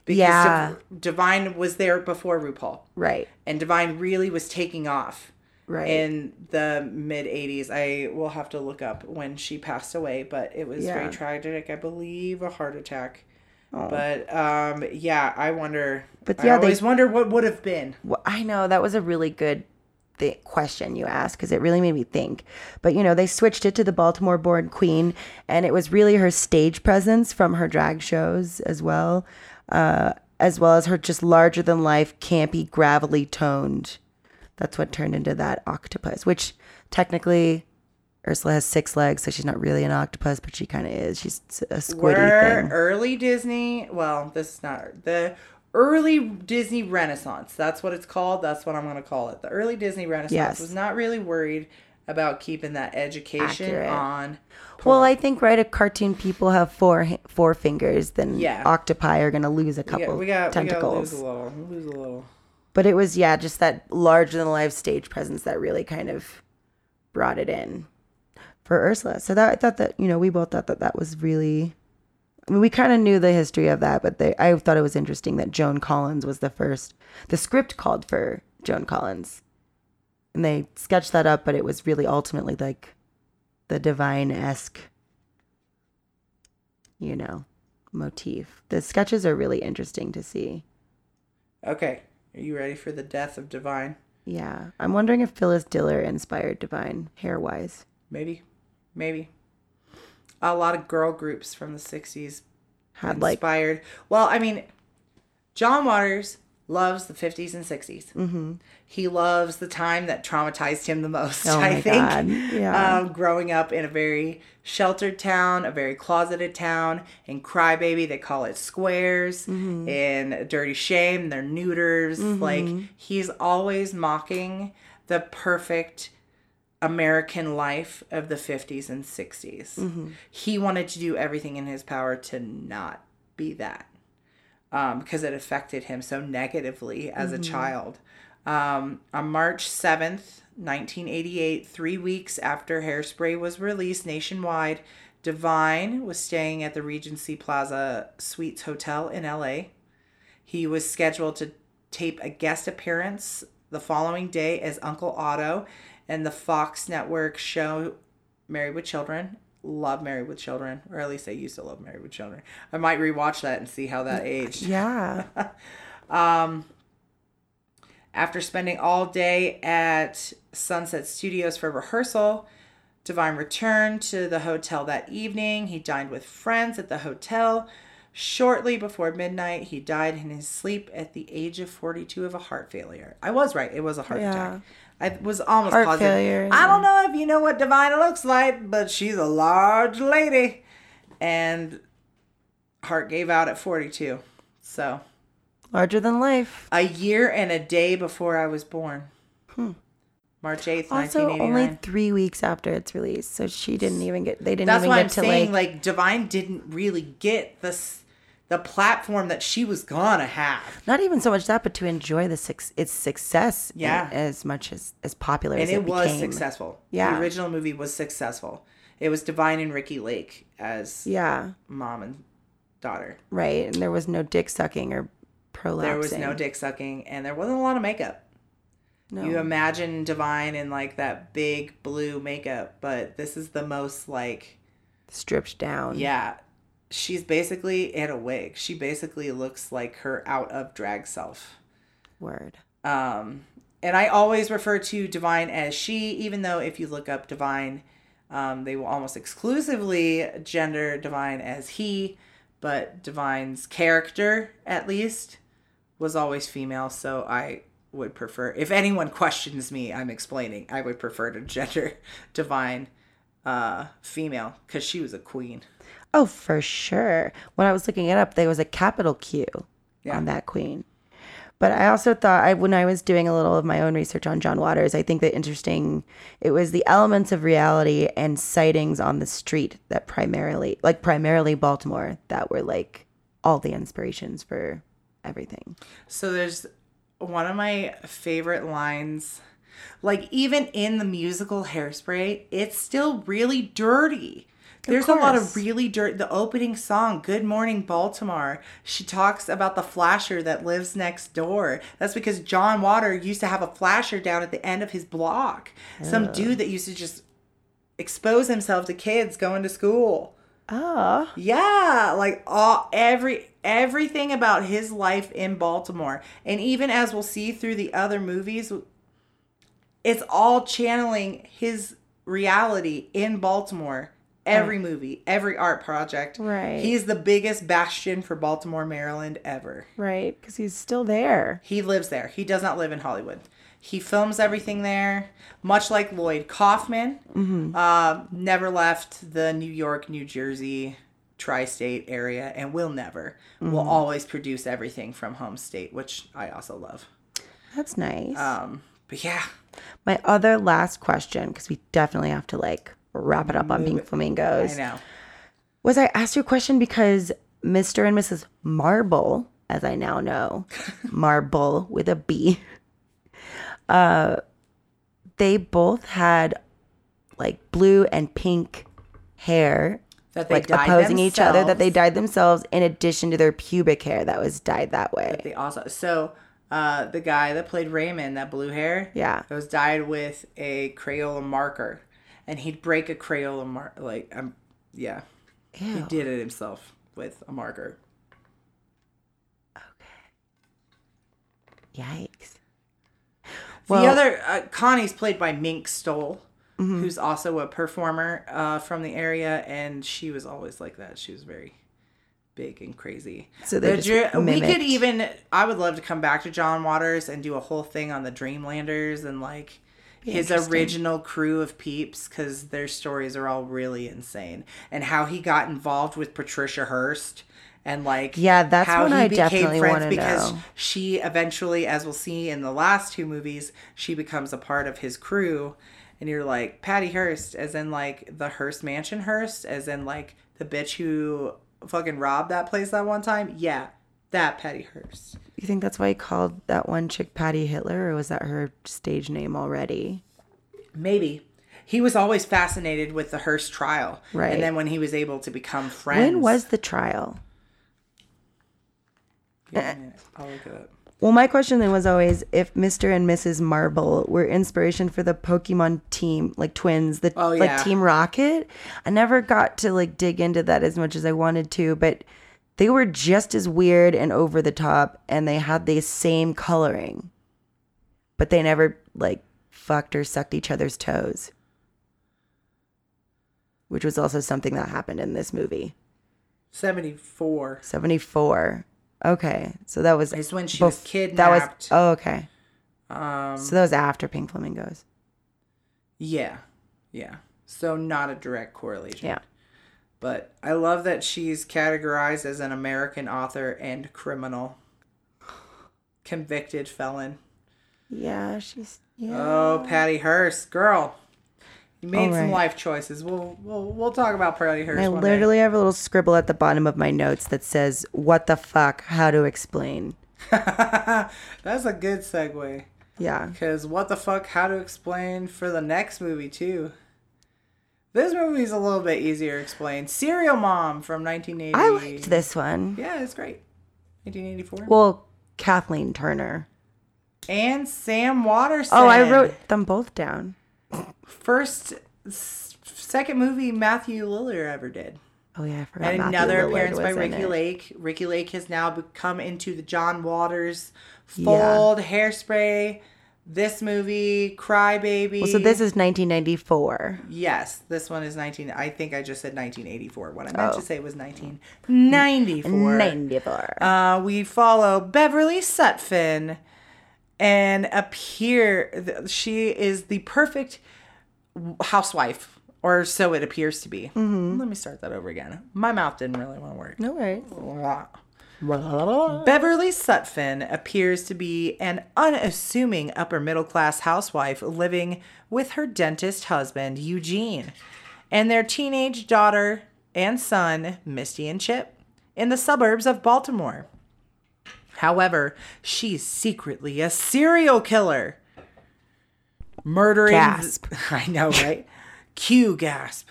Because Yeah. Div- Divine was there before RuPaul. right And Divine really was taking off right in the mid 80s. I will have to look up when she passed away, but it was Yeah. very tragic. I believe a heart attack. But um, yeah, I wonder. But yeah, I they- always wonder what would have been. Well, I know that was a really good th- question you asked because it really made me think. But you know, they switched it to the Baltimore born queen, and it was really her stage presence from her drag shows as well, uh, as well as her just larger than life, campy, gravelly toned. That's what turned into that octopus, which technically. Ursula has six legs, so she's not really an octopus, but she kind of is. She's a squiddy We're thing. early Disney. Well, this is not the early Disney Renaissance. That's what it's called. That's what I'm going to call it. The early Disney Renaissance Yes. was not really worried about keeping that education Accurate. on. Well, I think right, if cartoon people have four four fingers, then Yeah. octopi are gonna lose a We couple got, we got, we got tentacles. lose a little. Lose a little. But it was yeah, just that larger than life stage presence that really kind of brought it in for Ursula. So that I thought that you know we both thought that that was really. I mean, we kind of knew the history of that, but they, I thought it was interesting that Joan Collins was the first. The script called for Joan Collins, and they sketched that up, but it was really ultimately like the divine esque, you know, motif. The sketches are really interesting to see. Okay. Are you ready for the death of Divine? Yeah, I'm wondering if Phyllis Diller inspired Divine hair wise. Maybe. Maybe. A lot of girl groups from the 60s Had like inspired. Well, I mean, John Waters loves the 50s and 60s. Mm-hmm. He loves the time that traumatized him the most, Oh [laughs] I think. God, yeah. Um, growing up in a very sheltered town, a very closeted town. In Crybaby, they call it squares. Mm-hmm. In Dirty Shame, they're neuters. Like, he's always mocking the perfect American life of the 50s and 60s. He wanted to do everything in his power to not be that um, because it affected him so negatively as a child. Um, on March 7th, 1988, three weeks after Hairspray was released nationwide, Divine was staying at the Regency Plaza Suites Hotel in LA. He was scheduled to tape a guest appearance the following day as Uncle Otto in the Fox Network show Married with Children. Love Married with Children, or at least I used to love Married with Children. I might rewatch that and see how that aged. yeah, [laughs] um, After spending all day at Sunset Studios for rehearsal, Divine returned to the hotel that evening. He dined with friends at the hotel. Shortly before midnight, he died in his sleep at the age of 42 of a heart failure. I was right. It was a heart Yeah. attack. I was almost Heart positive. failure, I don't know if you know what Divine looks like, but she's a large lady. And heart gave out at 42. So, larger than life. a year and a day before I was born. March 8th, Hmm. Also, 1989. only three weeks after its release, so she didn't even get. They didn't That's even why get I'm to saying like, like, Divine didn't really get this the platform that she was gonna have. Not even so much that, but to enjoy the its success. in- Yeah. as much as as popular And as it, it, was became. successful. Yeah. The original movie was successful. It was Divine and Ricki Lake as Yeah, mom and daughter. right. And there was no dick sucking or prolapsing. There was no dick sucking and there wasn't a lot of makeup. No. You imagine Divine in like that big blue makeup, but this is the most like stripped down. Yeah. She's basically in a wig. She basically looks like her out of drag self. Word. Um and I always refer to Divine as she, even though if you look up Divine, um, they will almost exclusively gender Divine as he, but Divine's character, at least, was always female. So I would prefer, if anyone questions me, I'm explaining, I would prefer to gender [laughs] Divine uh, female because she was a queen. Oh, for sure. When I was looking it up, there was a capital Q Yeah. on that queen. But I also thought I when I was doing a little of my own research on John Waters, I think that interesting it was the elements of reality and sightings on the street that primarily like primarily Baltimore that were like all the inspirations for everything. So there's one of my favorite lines. Like even in the musical Hairspray, it's still really dirty. There's a lot of really dirt. The opening song, "Good Morning Baltimore," she talks about the flasher that lives next door. That's because John Water used to have a flasher down at the end of his block. Some dude that used to just expose himself to kids going to school. Oh. Yeah, like all every everything about his life in Baltimore. And even as we'll see through the other movies, it's all channeling his reality in Baltimore. Every movie, every art project. Right. He's the biggest bastion for Baltimore, Maryland ever. Right, cuz he's still there. He lives there. He does not live in Hollywood. He films everything there, much like Lloyd Kaufman. Uh, never left the New York, New Jersey, tri-state area, and will never. Will always produce everything from home state, which I also love. That's nice. Um, but yeah, My other last question, because we definitely have to like wrap it up on Pink I Flamingos, know. was I asked you a question because Mr. and Mrs. Marble, as I now know, [laughs] Marble with a B, uh, they both had like blue and pink hair, That they like dyed opposing each other, that they dyed themselves in addition to their pubic hair that was dyed that way. They also so uh, the guy that played Raymond, that blue hair, Yeah. it was dyed with a Crayola marker, and he'd break a Crayola mark like um yeah, he did it himself with a marker. Okay. Yikes. the other uh, Connie's played by Mink Stole, Mm-hmm. who's also a performer uh, from the area, and she was always like that. She was very big and crazy. So they The just Dr- we could even. I would love to come back to John Waters and do a whole thing on the Dreamlanders and like his original crew of peeps because their stories are all really insane and how he got involved with Patricia Hearst. And like Yeah, that's how he I became friends because know. she eventually, as we'll see in the last two movies, she becomes a part of his crew. And you're like, Patty Hearst, as in like the Hearst Mansion Hearst, as in like the bitch who fucking robbed that place that one time. Yeah, that Patty Hearst. You think that's why he called that one chick Patty Hitler, or was that her stage name already? Maybe. He was always fascinated with the Hearst trial. Right. And then when he was able to become friends. When was the trial? Give me a minute. I'll look it up. Well, my question then was always if Mr. and Mrs. Marble were inspiration for the Pokemon team, like twins, the Oh, like. Team Rocket. I never got to like dig into that as much as I wanted to, but they were just as weird and over the top, and they had the same coloring, but they never like fucked or sucked each other's toes, which was also something that happened in this movie. 74 Seventy four. Okay, so that was is when she was bef- That was kidnapped. oh okay. um, So that was after Pink Flamingos. yeah. Yeah. So not a direct correlation. Yeah. But I love that she's categorized as an American author and criminal. Convicted felon. Yeah, she's yeah. Oh, Patty Hearst, girl. You made some life choices. We'll we'll we'll talk about Patty Hearst. I one day. literally have a little scribble at the bottom of my notes that says, "What the fuck? How to explain?" [laughs] That's a good segue. Yeah. Because what the fuck, how to explain for the next movie, too. This movie's a little bit easier to explain. Serial Mom from 1980. I liked this one. Yeah, it's great. 1984. Well, Kathleen Turner. and Sam Waterston. Oh, I wrote them both down. First, second movie Matthew Lillard ever did. Oh yeah, I forgot. And Matthew another Lillard appearance by Ricki. Lake. Ricki Lake has now come into the John Waters Yeah. fold, hairspray, This movie, Cry Baby. So this is 1994. Yes, this one is 19. I think I just said 1984. What I meant Oh. to say was 1994. 94. Uh, we follow Beverly Sutphin and appear. She is the perfect housewife, or so it appears to be. Let me start that over again. My mouth didn't really want to work. no worries. Beverly Sutphin appears to be an unassuming upper middle class housewife living with her dentist husband, Eugene, and their teenage daughter and son, Misty and Chip, in the suburbs of Baltimore. However, she's secretly a serial killer. Murdering. Gasp. [laughs] I know, right? Cue gasp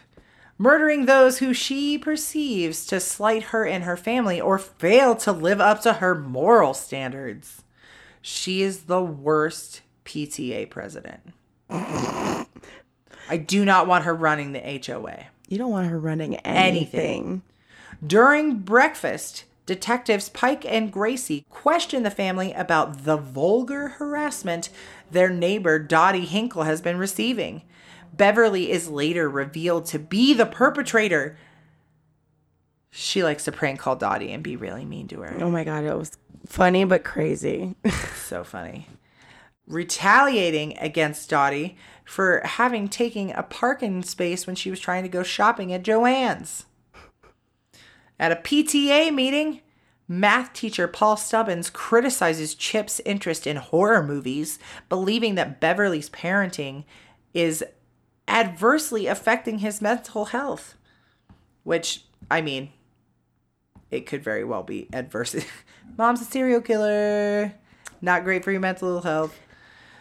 murdering those who she perceives to slight her and her family or fail to live up to her moral standards. She is the worst PTA president. I do not want her running the HOA. You don't want her running Anything. anything. During breakfast, detectives Pike and Gracie question the family about the vulgar harassment their neighbor Dottie Hinkle has been receiving. Beverly is later revealed to be the perpetrator. She likes to prank call Dottie and be really mean to her. Oh my god, it was funny but crazy. [laughs] So funny. Retaliating against Dottie for having taken a parking space when she was trying to go shopping at Joanne's. At a PTA meeting, math teacher Paul Stubbins criticizes Chip's interest in horror movies, believing that Beverly's parenting is adversely affecting his mental health. Which, I mean, it could very well be adverse. [laughs] Mom's a serial killer. Not great for your mental health.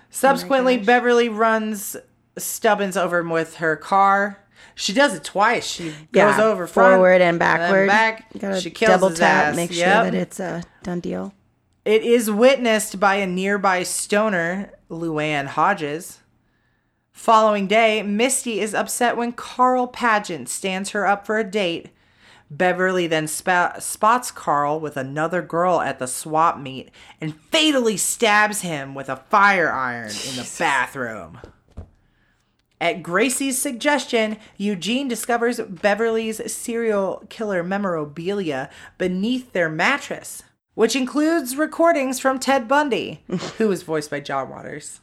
Subsequently, oh Beverly runs Stubbins over with her car. She does it twice. She goes over front, forward and backward. back. You gotta she kills double his tap, ass. make sure Yep. that it's a done deal. It is witnessed by a nearby stoner, Luann Hodges. Following day, Misty is upset when Carl Pageant stands her up for a date. Beverly then spa- spots Carl with another girl at the swap meet and fatally stabs him with a fire iron in the bathroom. At Gracie's suggestion, Eugene discovers Beverly's serial killer memorabilia beneath their mattress, which includes recordings from Ted Bundy, who was voiced by John Waters.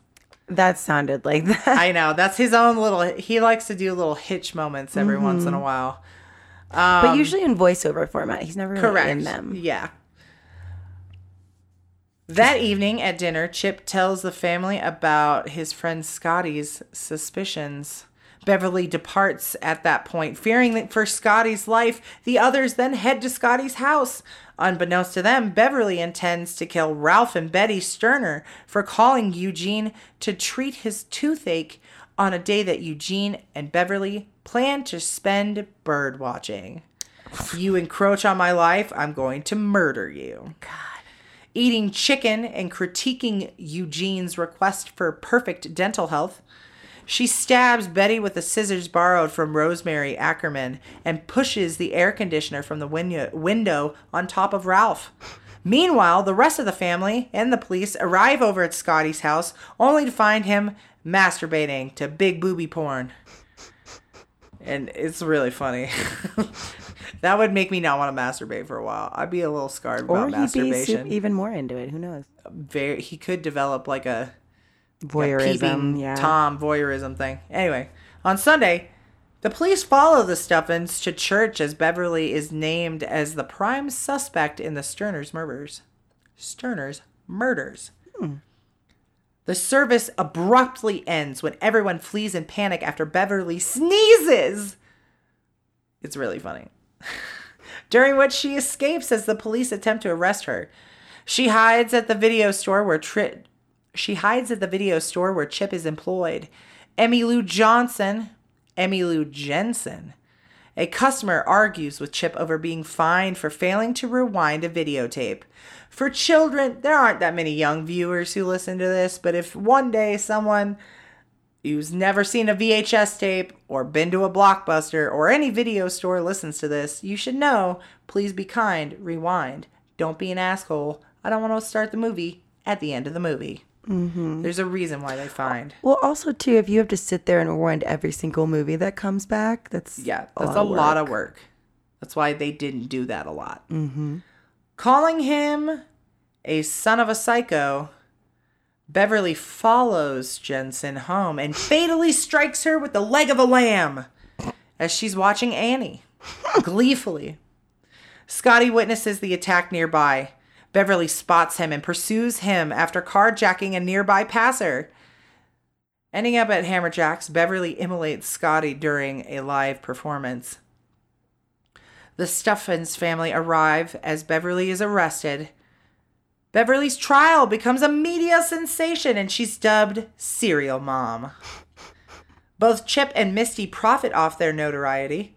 That sounded like that. I know, that's his own little, he likes to do little hitch moments every mm-hmm. once in a while. but um, usually in voiceover format. He's never really Correct. in them. Yeah. That evening at dinner, Chip tells the family about his friend Scotty's suspicions. Beverly departs at that point, fearing that for Scotty's life. The others then head to Scotty's house. Unbeknownst to them, Beverly intends to kill Ralph and Betty Sterner for calling Eugene to treat his toothache on a day that Eugene and Beverly plan to spend bird watching. You encroach on my life, I'm going to murder you. God. Eating chicken and critiquing Eugene's request for perfect dental health. She stabs Betty with the scissors borrowed from Rosemary Ackerman and pushes the air conditioner from the window, window on top of Ralph. Meanwhile, the rest of the family and the police arrive over at Scotty's house only to find him masturbating to big booby porn. And it's really funny. [laughs] that would make me not want to masturbate for a while. I'd be a little scarred Or about he'd be masturbation. su- even more into it. Who knows? Very, he could develop like a Voyeurism. Yeah. Tom voyeurism thing. Anyway, on Sunday, the police follow the Sutphins to church as Beverly is named as the prime suspect in the Sterner's murders. Sterner's murders. Hmm. The service abruptly ends when everyone flees in panic after Beverly sneezes. It's really funny. [laughs] During which she escapes as the police attempt to arrest her. She hides at the video store where Tri- she hides at the video store where Chip is employed. Emmy Lou Johnson, Emmy Lou Jensen, a customer argues with Chip over being fined for failing to rewind a videotape. For children, there aren't that many young viewers who listen to this, but if one day someone who's never seen a VHS tape or been to a blockbuster or any video store listens to this, you should know please be kind, rewind. Don't be an asshole. I don't want to start the movie at the end of the movie. Mm-hmm. There's a reason why they find. Well, also too, if you have to sit there and rewind every single movie that comes back, that's Yeah, that's a, lot of work. That's why they didn't do that a lot. Mm-hmm. Calling him a son of a psycho, Beverly follows Jensen home and fatally strikes her with the leg of a lamb as she's watching Annie [laughs] gleefully. Scotty witnesses the attack nearby. Beverly spots him and pursues him after carjacking a nearby passer. Ending up at Hammerjack's, Beverly immolates Scotty during a live performance. The Sutphins family arrive as Beverly is arrested. Beverly's trial becomes a media sensation and she's dubbed Serial Mom. Both Chip and Misty profit off their notoriety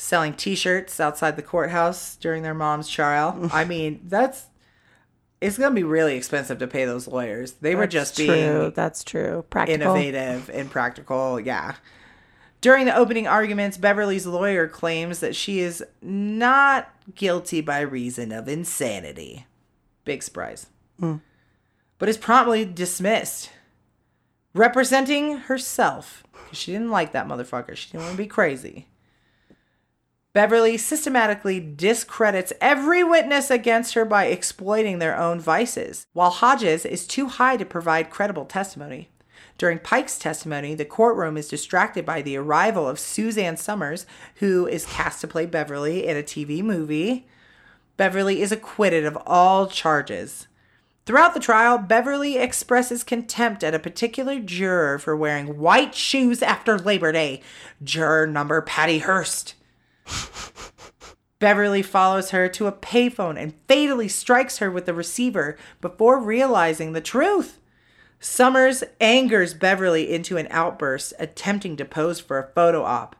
selling T-shirts outside the courthouse during their mom's trial. [laughs] I mean, that's it's gonna be really expensive to pay those lawyers. They were just true. being That's true. Practical. innovative and practical. Yeah. During the opening arguments, Beverly's lawyer claims that she is not guilty by reason of insanity. Big surprise. Hmm. But is promptly dismissed. Representing herself. She didn't like that motherfucker. She didn't want to be crazy. Beverly systematically discredits every witness against her by exploiting their own vices, while Hodges is too high to provide credible testimony. During Pike's testimony, the courtroom is distracted by the arrival of Suzanne Somers, who is cast to play Beverly in a TV movie. Beverly is acquitted of all charges. Throughout the trial, Beverly expresses contempt at a particular juror for wearing white shoes after Labor Day, juror number Patty Hearst. Beverly follows her to a payphone and fatally strikes her with the receiver before realizing the truth. Somers angers Beverly into an outburst, attempting to pose for a photo op.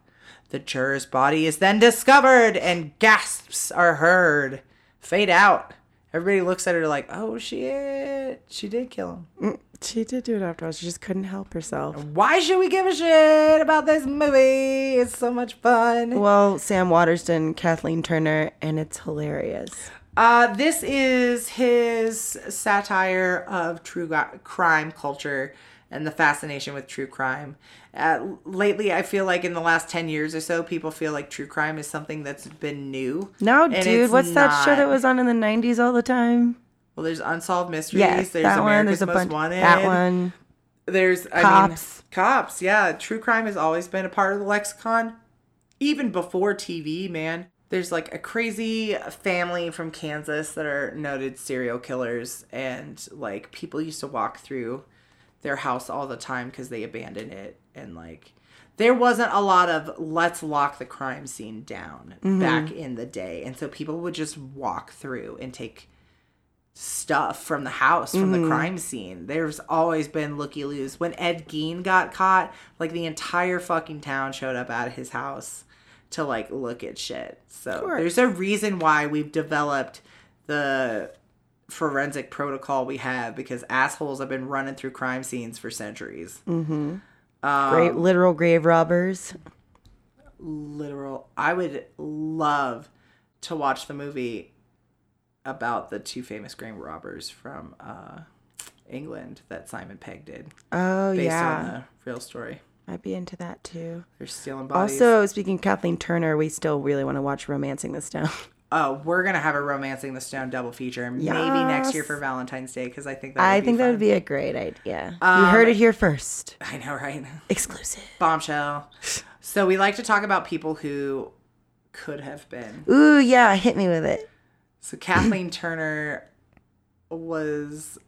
The juror's body is then discovered and gasps are heard. Fade out. Everybody looks at her like, oh shit, she did kill him. She did do it after all. She just couldn't help herself. Why should we give a shit about this movie? It's so much fun. Well, Sam Waterston, Kathleen Turner, and it's hilarious. Uh, this is his satire of true crime culture and the fascination with true crime. Uh, lately, I feel like in the last 10 years or so, people feel like true crime is something that's been new. No, dude, what's that show that was on in the '90s all the time? Well, there's Unsolved Mysteries. Yes, there's that one. There's a Most bunch. Wanted. That one. There's I Cops. Mean, cops, yeah. True crime has always been a part of the lexicon, even before TV. Man, there's like a crazy family from Kansas that are noted serial killers, and like people used to walk through their house all the time because they abandoned it, and like there wasn't a lot of let's lock the crime scene down mm-hmm. back in the day, and so people would just walk through and take stuff from the house from the mm-hmm. crime scene. There's always been looky loos. When Ed Gein got caught, like the entire fucking town showed up at his house to like look at shit. So there's a reason why we've developed the forensic protocol we have because assholes have been running through crime scenes for centuries. Um, Great literal grave robbers. literal. I would love to watch the movie about the two famous grave robbers from uh, England that Simon Pegg did, Oh based yeah, on the real story. I'd be into that too. They're stealing bodies. Also, speaking of Kathleen Turner, we still really want to watch *Romancing the Stone*. [laughs] oh, we're gonna have a romancing the stone double feature, and maybe next year for Valentine's Day because I think that. I think that would be a great idea. you heard um, it here first. I know, right? Exclusive. Bombshell. So we like to talk about people who could have been. Ooh yeah, hit me with it. So Kathleen [laughs] Turner was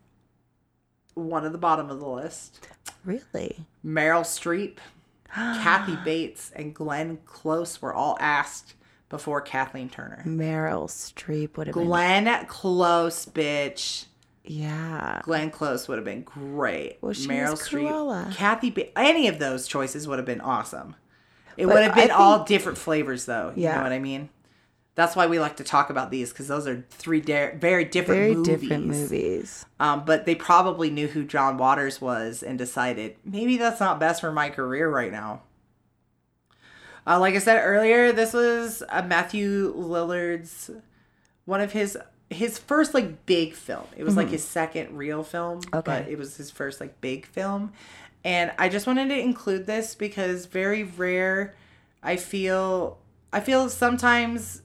one of the bottom of the list. Really? Meryl Streep, [gasps] Kathy Bates, and Glenn Close were all asked before Kathleen Turner. Meryl Streep would have been. Glenn Close, bitch. Yeah. Glenn Close would have been great. Well, she Meryl was Streep, Cruella. Kathy, ba- any of those choices would have been awesome. It But would have been I all different flavors, though. You Yeah. know what I mean? That's why we like to talk about these because those are three da- very different Very movies. different movies. Um, but they probably knew who John Waters was and decided maybe that's not best for my career right now. Uh, like I said earlier, this was uh, Matthew Lillard's one of his his first like big film. It was like his second real film, but it was his first like big film. And I just wanted to include this because very rare I feel I feel sometimes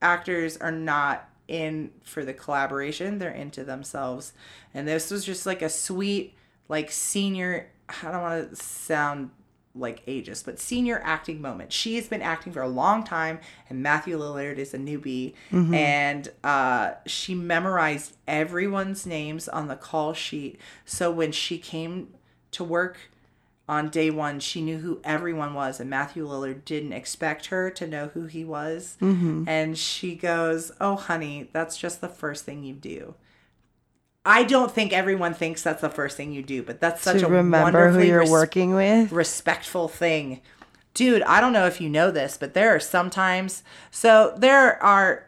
actors are not in for the collaboration, they're into themselves. And this was just like a sweet like senior I don't want to sound like ages, but senior acting moment. She has been acting for a long time, and Matthew Lillard is a newbie, and uh, she memorized everyone's names on the call sheet. So when she came to work on day one, she knew who everyone was, and Matthew Lillard didn't expect her to know who he was. And she goes, "Oh, honey, that's just the first thing you do." I don't think everyone thinks that's the first thing you do, but that's such to a remember who you're res- working with. respectful thing. Dude, I don't know if you know this, but there are sometimes so there are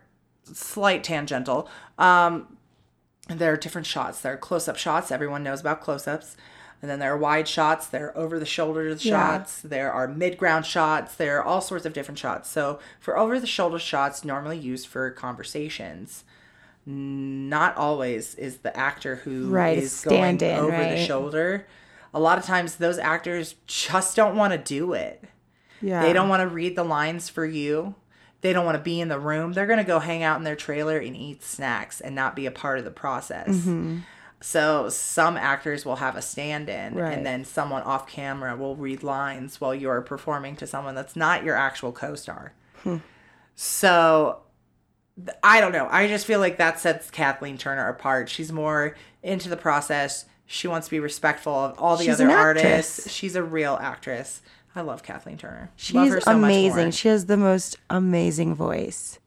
slight tangential. Um there are different shots. There are close-up shots. Everyone knows about close-ups. And then there are wide shots, there are over the shoulder Yeah. shots, there are mid-ground shots, there are all sorts of different shots. So for over the shoulder shots normally used for conversations, not always is the actor who Right, is going stand-in, over the shoulder. A lot of times those actors just don't want to do it. Yeah. They don't want to read the lines for you. They don't want to be in the room. They're going to go hang out in their trailer and eat snacks and not be a part of the process. Mm-hmm. So some actors will have a stand-in Right. and then someone off camera will read lines while you're performing to someone that's not your actual co-star. Hmm. So I don't know. I just feel like that sets Kathleen Turner apart. She's more into the process. She wants to be respectful of all the She's other artists. She's a real actress. I love Kathleen Turner. love She's her so amazing. She has the most amazing voice.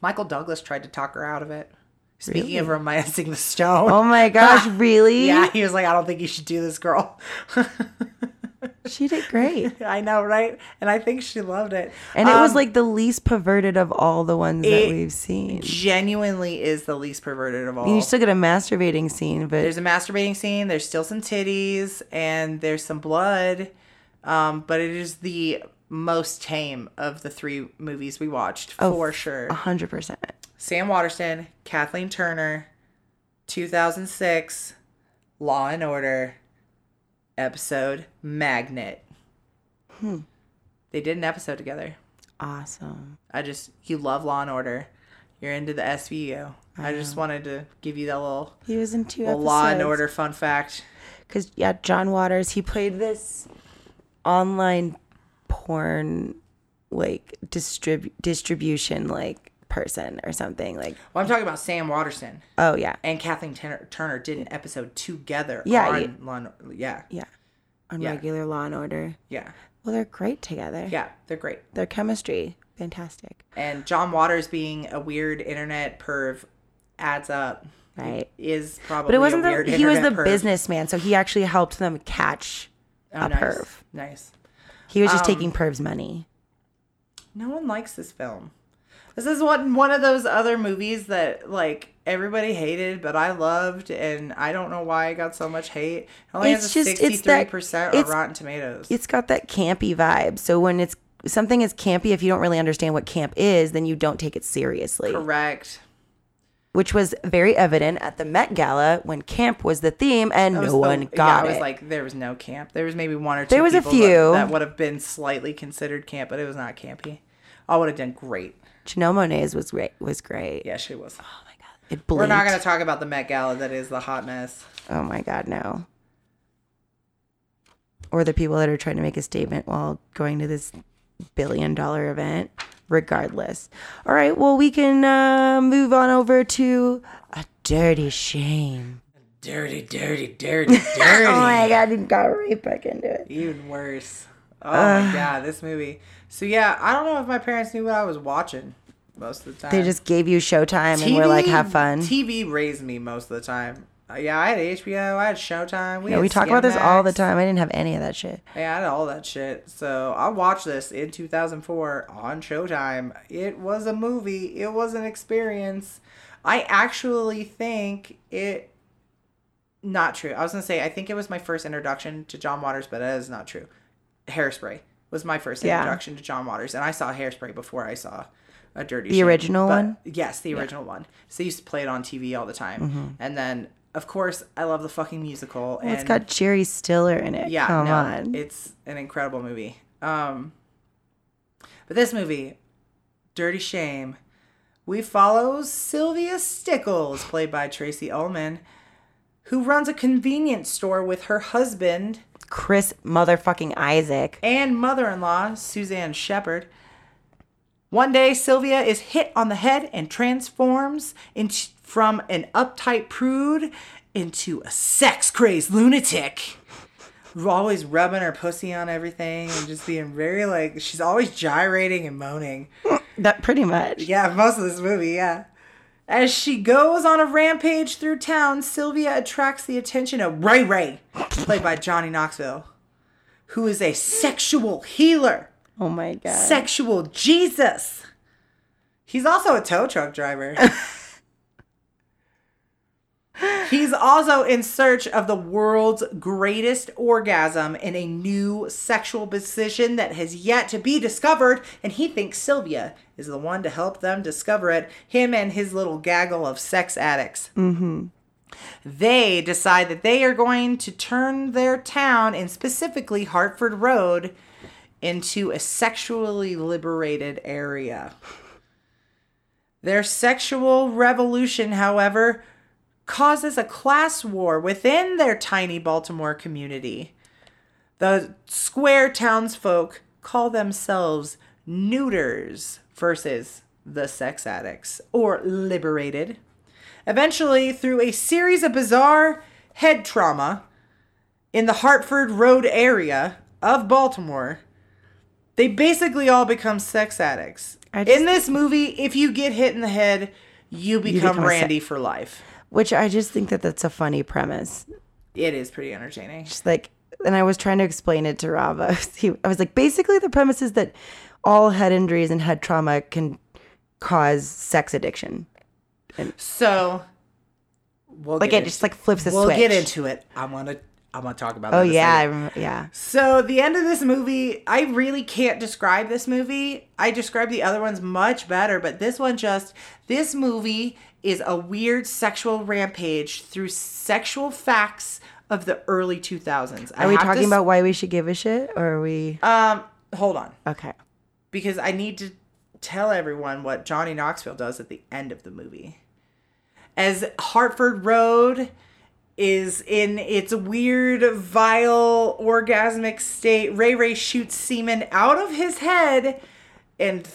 Michael Douglas tried to talk her out of it. Speaking Really? of romancing the stone. Oh my [laughs] gosh, really? Yeah, he was like, I don't think you should do this, girl. [laughs] She did great. [laughs] I know, right? And I think she loved it. And it was Um, like the least perverted of all the ones that we've seen. genuinely is the least perverted of all. You still get a masturbating scene, but there's a masturbating scene. There's still some titties and there's some blood, um, but it is the most tame of the three movies we watched Oh, for sure. a hundred percent. Sam Waterston, Kathleen Turner, 2006, Law and Order, episode Magnet. Hmm. They did an episode together. Awesome. I just you love Law and Order. You're into the SVU. I, just wanted to give you that little, He was in two episodes. Law and Order fun fact. Because yeah, John Waters, he played this online porn like distrib- distribution like person or something like. Well, I'm talking about Sam Waterston Oh yeah, and Kathleen Turner, Turner did an episode together. Yeah, on you- Law and, yeah, yeah. On Yeah. regular Law and Order. yeah, Well, they're great together. yeah. They're great. Their chemistry, fantastic. And John Waters being a weird internet perv adds up. Right. Is probably But it wasn't the weird he was the perv. businessman, so he actually helped them catch Oh, a nice. perv. Nice. He was just Um, taking perv's money. No one likes this film. This is one one of those other movies that like everybody hated, but I loved, and I don't know why I got so much hate. It only It's has a just- it's sixty three percent on Rotten Tomatoes. It's got that campy vibe. So when it's something is campy, if you don't really understand what camp is, then you don't take it seriously. Correct. Which was very evident at the Met Gala when camp was the theme and no the- one yeah, got I was it. like, there was no camp. There was maybe one or two. There was a people that- few. that, would have been slightly considered camp, but it was not campy. I would have done great. Janelle Monae's was great. Was great. Yeah, she was. Oh my god, it blinked. We're not going to talk about the Met Gala. That is the hot mess. Oh my god, no. Or the people that are trying to make a statement while going to this billion dollar event. Regardless. All right, well we can uh, move on over to a dirty shame. Dirty, dirty, dirty, dirty. [laughs] Oh my god, you got right back into it. Even worse. Oh my god, this movie. So yeah, I don't know if my parents knew what I was watching most of the time. They just gave you Showtime and were like, "Have fun." TV raised me most of the time. Uh, yeah, I had HBO, I had Showtime. We Yeah, we talk about this all the time. I didn't have any of that shit. Yeah, I had all that shit. So I watched this in 2004 on Showtime. It was a movie. It was an experience. I actually think it. Not true. I was gonna say I think it was my first introduction to John Waters, but that is not true. Hairspray was my first Yeah. introduction to John Waters, and I saw Hairspray before I saw a Dirty Shame. The Shame, original one? Yes, the original one. So they used to play it on TV all the time, Mm-hmm. and then of course I love the fucking musical. Well, it's and got Jerry Stiller in it. yeah, Come no, on. it's an incredible movie. Um, but this movie, Dirty Shame, we follow Sylvia Stickles, played by Tracey Ullman, who runs a convenience store with her husband Chris motherfucking Isaak. and mother-in-law Suzanne Shepherd. One day, Sylvia is hit on the head and transforms into, from an uptight prude into a sex-crazed lunatic. Always rubbing her pussy on everything and just being very like she's always gyrating and moaning. That pretty much. Yeah, most of this movie, yeah. As she goes on a rampage through town, Sylvia attracts the attention of Ray Ray, played by Johnny Knoxville, who is a sexual healer, Oh my god. sexual Jesus. He's also a tow truck driver. [laughs] He's also in search of the world's greatest orgasm in a new sexual position that has yet to be discovered, and he thinks Sylvia is the one to help them discover it. Him and his little gaggle of sex addicts. Mm-hmm. They decide that they are going to turn their town, and specifically Hartford Road, into a sexually liberated area. Their sexual revolution, however, causes a class war within their tiny Baltimore community. The square townsfolk call themselves neuters versus the sex addicts or liberated. Eventually, through a series of bizarre head trauma in the Hartford Road area of Baltimore, they basically all become sex addicts. Just- in this movie, if you get hit in the head, you become, become a se- Randy for life. Which I just think that that's a funny premise. It is pretty entertaining. Just like, and I was trying to explain it to Rob. [laughs] I was, he, I was like, basically, the premise is that all head injuries and head trauma can cause sex addiction. So, we'll Like get it just like flips the we'll switch. get into it. I want to. I want to talk about. Oh yeah, yeah. So the end of this movie, I really can't describe this movie. I describe the other ones much better, but this one just this movie is a weird sexual rampage through sexual facts of the early 2000s. I Are we have talking s- about why we should give a shit, or are we? um hold on, Okay. because I need to tell everyone what Johnny Knoxville does at the end of the movie. As Hartford Road is in its weird, vile, orgasmic state, Ray Ray shoots semen out of his head and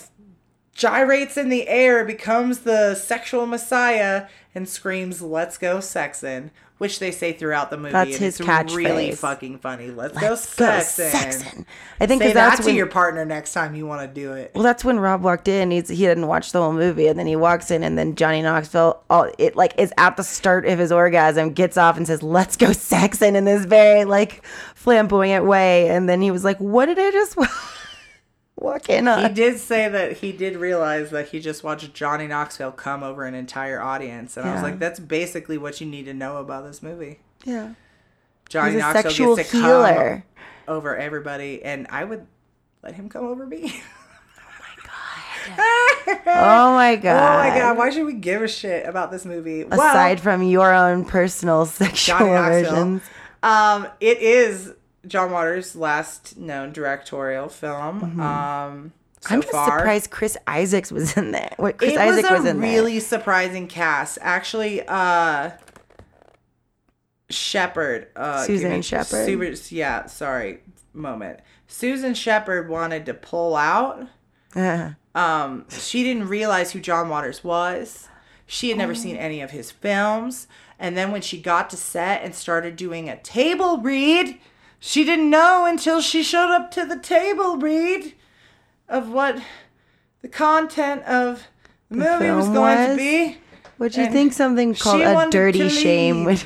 gyrates in the air, becomes the sexual messiah, and screams, Let's go sexin', which they say throughout the movie. That's and his it's really catchphrase. fucking funny. Let's, Go go sexin'. sexin'. I think Say that that's to when your partner next time you want to do it. Well, that's when Rob walked in. He's he didn't watch the whole movie, and then he walks in, and then Johnny Knoxville, all it like is at the start of his orgasm, gets off and says, "Let's go sexing" in this very like flamboyant way, and then he was like, "What did I just [laughs] walk in He did say that he did realize that he just watched Johnny Knoxville come over an entire audience, and I was like, "That's basically what you need to know about this movie." Yeah, Johnny he's a Knoxville sexual gets to healer. come over everybody, and I would let him come over me. [laughs] Oh my god! oh my god! Why should we give a shit about this movie? Aside from your own personal [laughs] sexual aversions, um, it is John Waters' last known directorial film. Mm-hmm. Um, so I'm just far. surprised Chris Isaaks was in there. What Chris it Isaak was was, a in there. really surprising cast. Actually, uh Shepherd. Uh, Susan Shepherd. Susan- yeah, sorry. Moment. Susan Shepherd wanted to pull out. Uh, Um, she didn't realize who John Waters was. She had never seen Oh. any of his films. And then when she got to set and started doing a table read, she didn't know until she showed up to the table read of what the content of the, movie was going to be. would you And think something called a dirty shame would?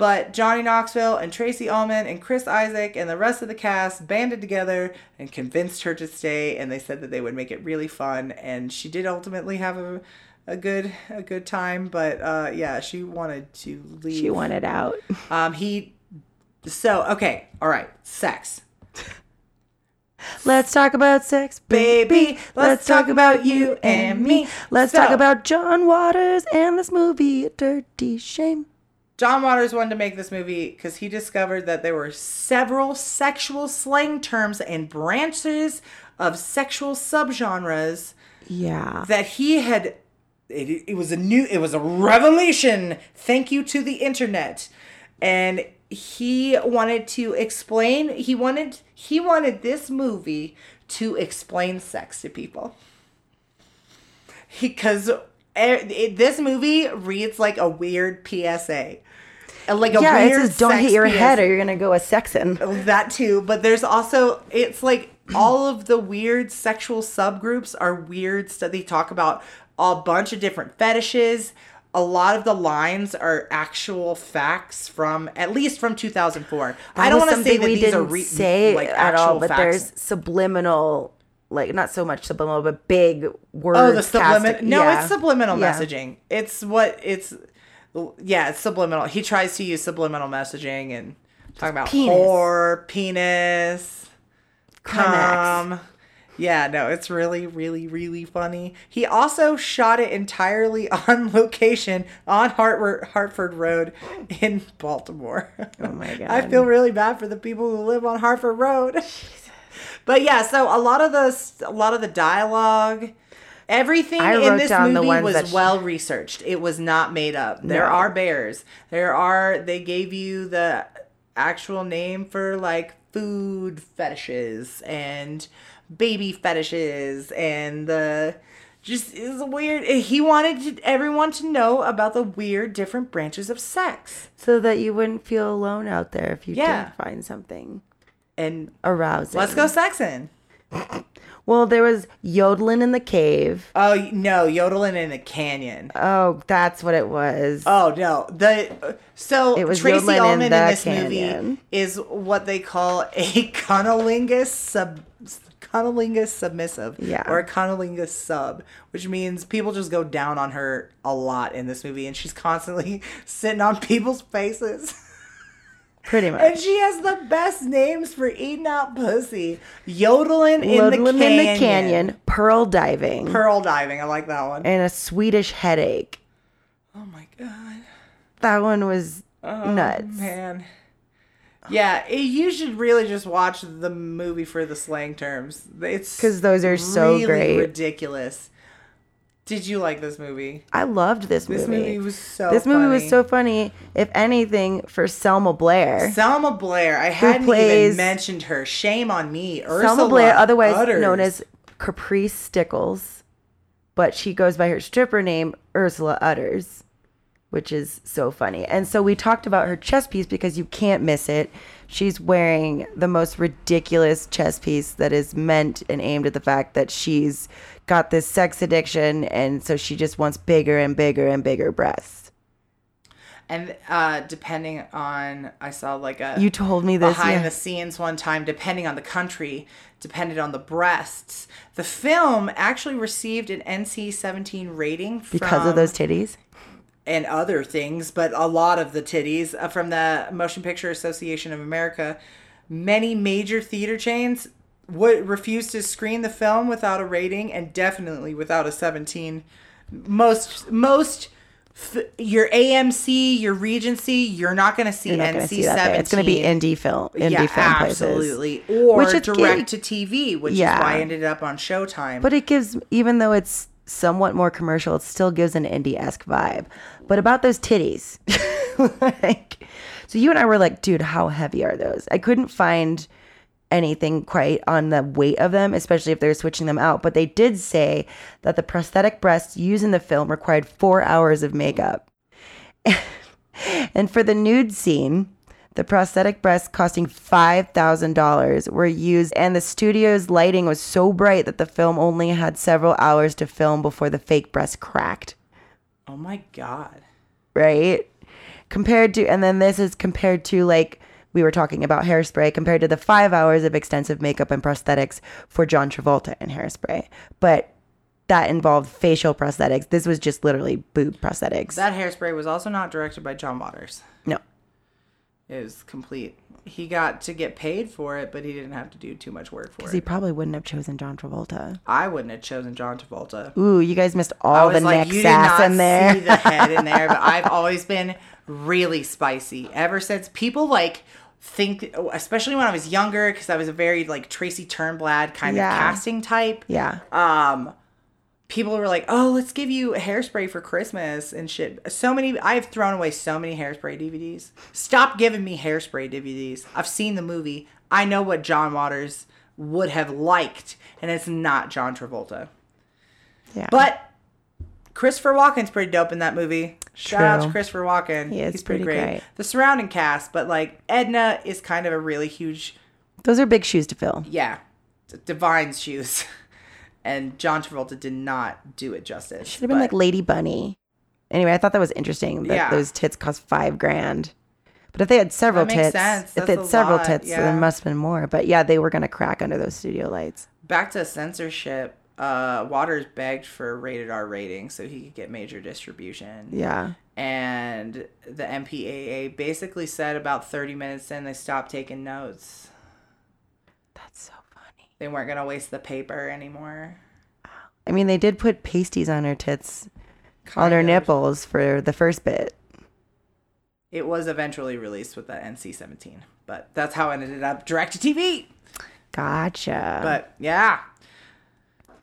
But Johnny Knoxville and Tracey Ullman and Chris Isaak and the rest of the cast banded together and convinced her to stay. And they said that they would make it really fun. And she did ultimately have a, a good a good time. But uh, yeah, she wanted to leave. She wanted out. Um, he. So okay, all right, sex. Let's talk about sex, Baby, let's talk about you and me. Let's So- talk about John Waters and this movie, Dirty Shame. John Waters wanted to make this movie because he discovered that there were several sexual slang terms and branches of sexual subgenres Yeah. that he had. It, it was a new. It was a revelation. Thank you to the internet, and he wanted to explain. He wanted. He wanted this movie to explain sex to people. Because er, this movie reads like a weird PSA. Like a yeah, it says don't hit your head or you're gonna go a sexin. that too but there's also it's like all of the weird sexual subgroups are weird stuff they talk about a bunch of different fetishes a lot of the lines are actual facts from at least from 2004 i don't want to say that we these are didn't re- say like at all, but facts. there's subliminal, like not so much subliminal, but big words. oh the subliminal no yeah. it's subliminal Yeah. messaging it's what it's yeah it's subliminal he tries to use subliminal messaging and talking about penis. whore penis Climax. Um, yeah, no, it's really, really, really funny. He also shot it entirely [laughs] on location on Hartford, Hartford Road in Baltimore. Oh my [laughs] God. I feel really bad for the people who live on Hartford Road. but yeah, so a lot of the a lot of the dialogue, everything in this movie was that sh- well researched. It was not made up. There No. are bears. There are. They gave you the actual name for like food fetishes and baby fetishes and the just is weird. He wanted to, everyone to know about the weird different branches of sex. so that you wouldn't feel alone out there if you Yeah. did find something And arousing. let's go sexing. [laughs] Well, there was yodeling in the cave. Oh no, yodeling in the canyon. Oh, that's what it was. Oh no, the so It was Tracy yodeling in in, this canyon. movie is what they call a [laughs] cunnilingus sub cunnilingus submissive, Yeah. or a cunnilingus sub, which means people just go down on her a lot in this movie, and she's constantly [laughs] sitting on people's faces. Pretty [laughs] much. And she has the best names for eating out pussy. Yodeling in, the, canyon. in the canyon, pearl diving, Pearl diving. I like that one. and a Swedish headache. Oh my god. That one was Oh, nuts. Man. Yeah, you should really just watch the movie for the slang terms. It's because those are so really great. ridiculous. Did you like this movie? I loved this movie. This movie was so. This movie was funny. so funny. If anything, for Selma Blair. Selma Blair. I hadn't plays- even mentioned her. Shame on me. Ursula Selma Blair, otherwise Udders. known as Caprice Stickles, but she goes by her stripper name Ursula Udders, which is so funny. And so we talked about her chest piece because you can't miss it. She's wearing the most ridiculous chest piece that is meant and aimed at the fact that she's got this sex addiction, and so she just wants bigger and bigger and bigger breasts. And uh, depending on, I saw like a You told me this behind yeah. the scenes one time, depending on the country, depended on the breasts. The film actually received an NC-17 rating because from- of those titties. And other things, but a lot of the titties uh, from the Motion Picture Association of America. Many major theater chains would refuse to screen the film without a rating, and definitely without a 17. Most most f- your AMC, your Regency, you're not going to see NC 17. It's going to be indie film, indie yeah, film places. absolutely, or Which direct getting- to TV, which Yeah. is why I ended up on Showtime. But it gives, even though it's somewhat more commercial, it still gives an indie esque vibe. But about those titties, [laughs] like, so you and I were like, dude, how heavy are those? I couldn't find anything quite on the weight of them, especially if they're switching them out. But they did say that the prosthetic breasts used in the film required four hours of makeup. [laughs] and for the nude scene, the prosthetic breasts costing $5,000 were used, and the studio's lighting was so bright that the film only had several hours to film before the fake breast cracked, oh my god. right? Compared to, and then this is compared to like, we were talking about hairspray compared to the five hours of extensive makeup and prosthetics for John Travolta in hairspray. But that involved facial prosthetics. This was just literally boob prosthetics. That hairspray was also not directed by John Waters. no. It was complete. He got to get paid for it, but he didn't have to do too much work for it. Because he probably wouldn't have chosen John Travolta. I wouldn't have chosen John Travolta. Ooh, you guys missed I all was the like, neck you did sass not in there. see the head in there, but I've [laughs] always been really spicy ever since people like think, especially when I was younger, because I was a very like Tracy Turnblad kind Yeah. of casting type. yeah. Um, people were like, "Oh, let's give you a hairspray for Christmas and shit." So many, I've thrown away so many hairspray DVDs. Stop giving me hairspray DVDs. I've seen the movie. I know what John Waters would have liked, and it's not John Travolta. Yeah. But Christopher Walken's pretty dope in that movie. Shout out to True. Christopher Walken. He He's pretty, pretty great. great. The surrounding cast, but like Edna is kind of a really huge, those are big shoes to fill. yeah, Divine's shoes. [laughs] And John Travolta did not do it justice. Should have been but- like Lady Bunny. Anyway, I thought that was interesting that Yeah. those tits cost five grand. But if they had several That makes tits, sense. if That's they a had several lot, tits, yeah. there must have been more. But yeah, they were gonna crack under those studio lights. back to censorship. Uh, Waters begged for a rated R rating so he could get major distribution. Yeah. And the MPAA basically said about 30 minutes in, they stopped taking notes. That's so. They weren't going to waste the paper anymore. I mean, they did put pasties on her tits, on her of. nipples for the first bit. It was eventually released with the NC 17, but that's how it ended up direct to TV. Gotcha. But yeah.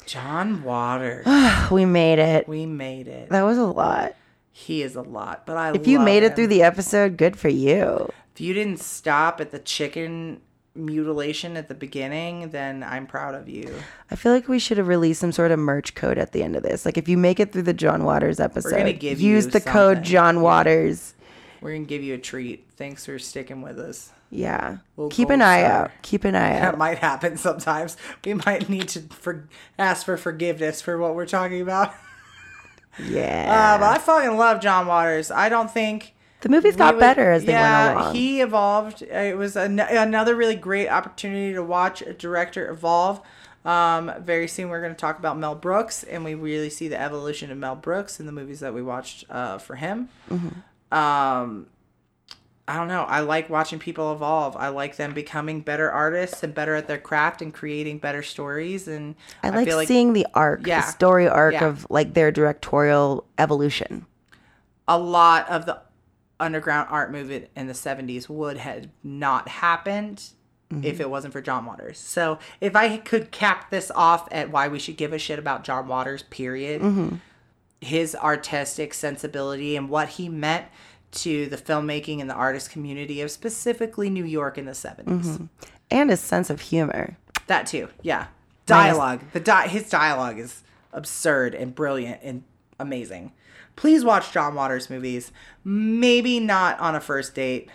John Waters. [sighs] we made it. we made it. That was a lot. He is a lot, but I If you love made it him. through the episode, good for you. If you didn't stop at the chicken mutilation at the beginning, then I'm proud of you. I feel like we should have released some sort of merch code at the end of this. Like if you make it through the John Waters episode, use you the code. John Waters. We're gonna give you a treat. Thanks for sticking with us. Yeah. Little Keep an eye star. out. Keep an eye That out. might happen sometimes. We might need to for- ask for forgiveness for what we're talking about. [laughs] Yeah. Uh, but I fucking love John Waters. I don't think the movies we got would- better as they yeah, went along. he evolved. It was an- another really great opportunity to watch a director evolve. Um, very soon we're going to talk about Mel Brooks, and we really see the evolution of Mel Brooks in the movies that we watched uh, for him. Mm-hmm. Um, I don't know. I like watching people evolve. I like them becoming better artists and better at their craft and creating better stories. And I like, feel like seeing the arc, Yeah. the story arc Yeah. of like their directorial evolution. a lot of the underground art movement in the 70s would have not happened if mm-hmm. it wasn't for John Waters. So if I could cap this off at why we should give a shit about John Waters, period, mm-hmm. his artistic sensibility and what he meant to the filmmaking and the artist community of specifically New York in the 70s. Mm-hmm. And his sense of humor. That too, yeah. Minus- Dialogue. The di- his dialogue is absurd and brilliant and amazing. Please watch John Waters movies. Maybe not on a first date.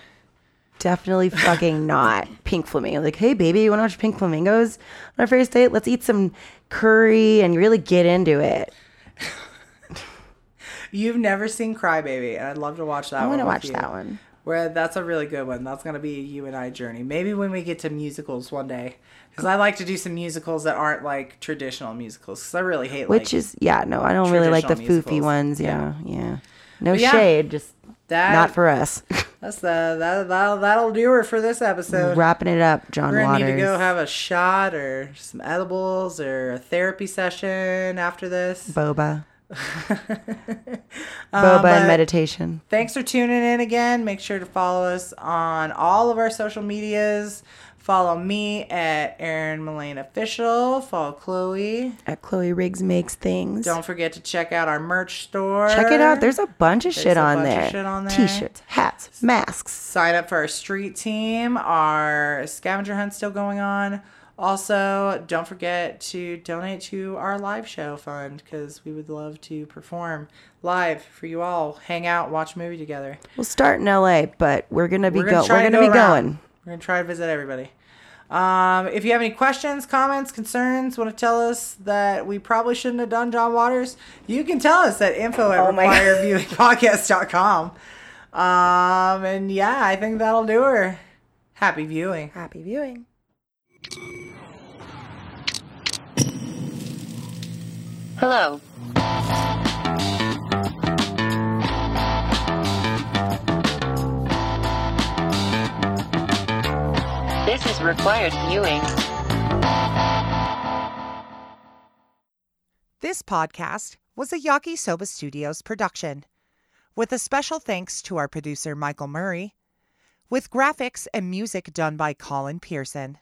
Definitely fucking [laughs] not Pink Flamingo. Like, hey baby, you wanna watch Pink Flamingos on our first date? Let's eat some curry and really get into it. [laughs] You've never seen Crybaby, and I'd love to watch that. I one wanna watch you. that one. Where that's a really good one. That's gonna be a you and I journey. Maybe when we get to musicals one day, because I like to do some musicals that aren't like traditional musicals. Because I really hate Which like is yeah, no, I don't really like the traditional foofy ones. Yeah, yeah. No yeah, shade, just that. not for us. [laughs] That's the that that'll, that'll do her for this episode. Wrapping it up, John We're Waters. need to go have a shot or some edibles or a therapy session after this. boba, Um, [laughs] boba and meditation. Thanks for tuning in again. Make sure to follow us on all of our social medias. Follow me at Aaron Mullane Official. Follow Chloe. At Chloe Riggs makes things. Don't forget to check out our merch store. Check it out. There's a bunch of There's shit a on bunch of there. shit on there. T-shirts, hats, masks. sign up for our street team. Our scavenger hunt's still going on. Also, don't forget to donate to our live show fund because we would love to perform live for you all. Hang out, watch a movie together. We'll start in LA, but we're gonna be We're gonna try we're to gonna go be around. going. We're gonna try to visit everybody. Um, if you have any questions, comments, concerns, want to tell us that we probably shouldn't have done John Waters, you can tell us at info at Oh my God. requireviewingpodcast.com. Um, and yeah, I think that'll do her. Happy viewing. Happy viewing. Hello. Required viewing. This podcast was a Yaki Soba Studios production, with a special thanks to our producer Michael Murray, with graphics and music done by Colin Pearson.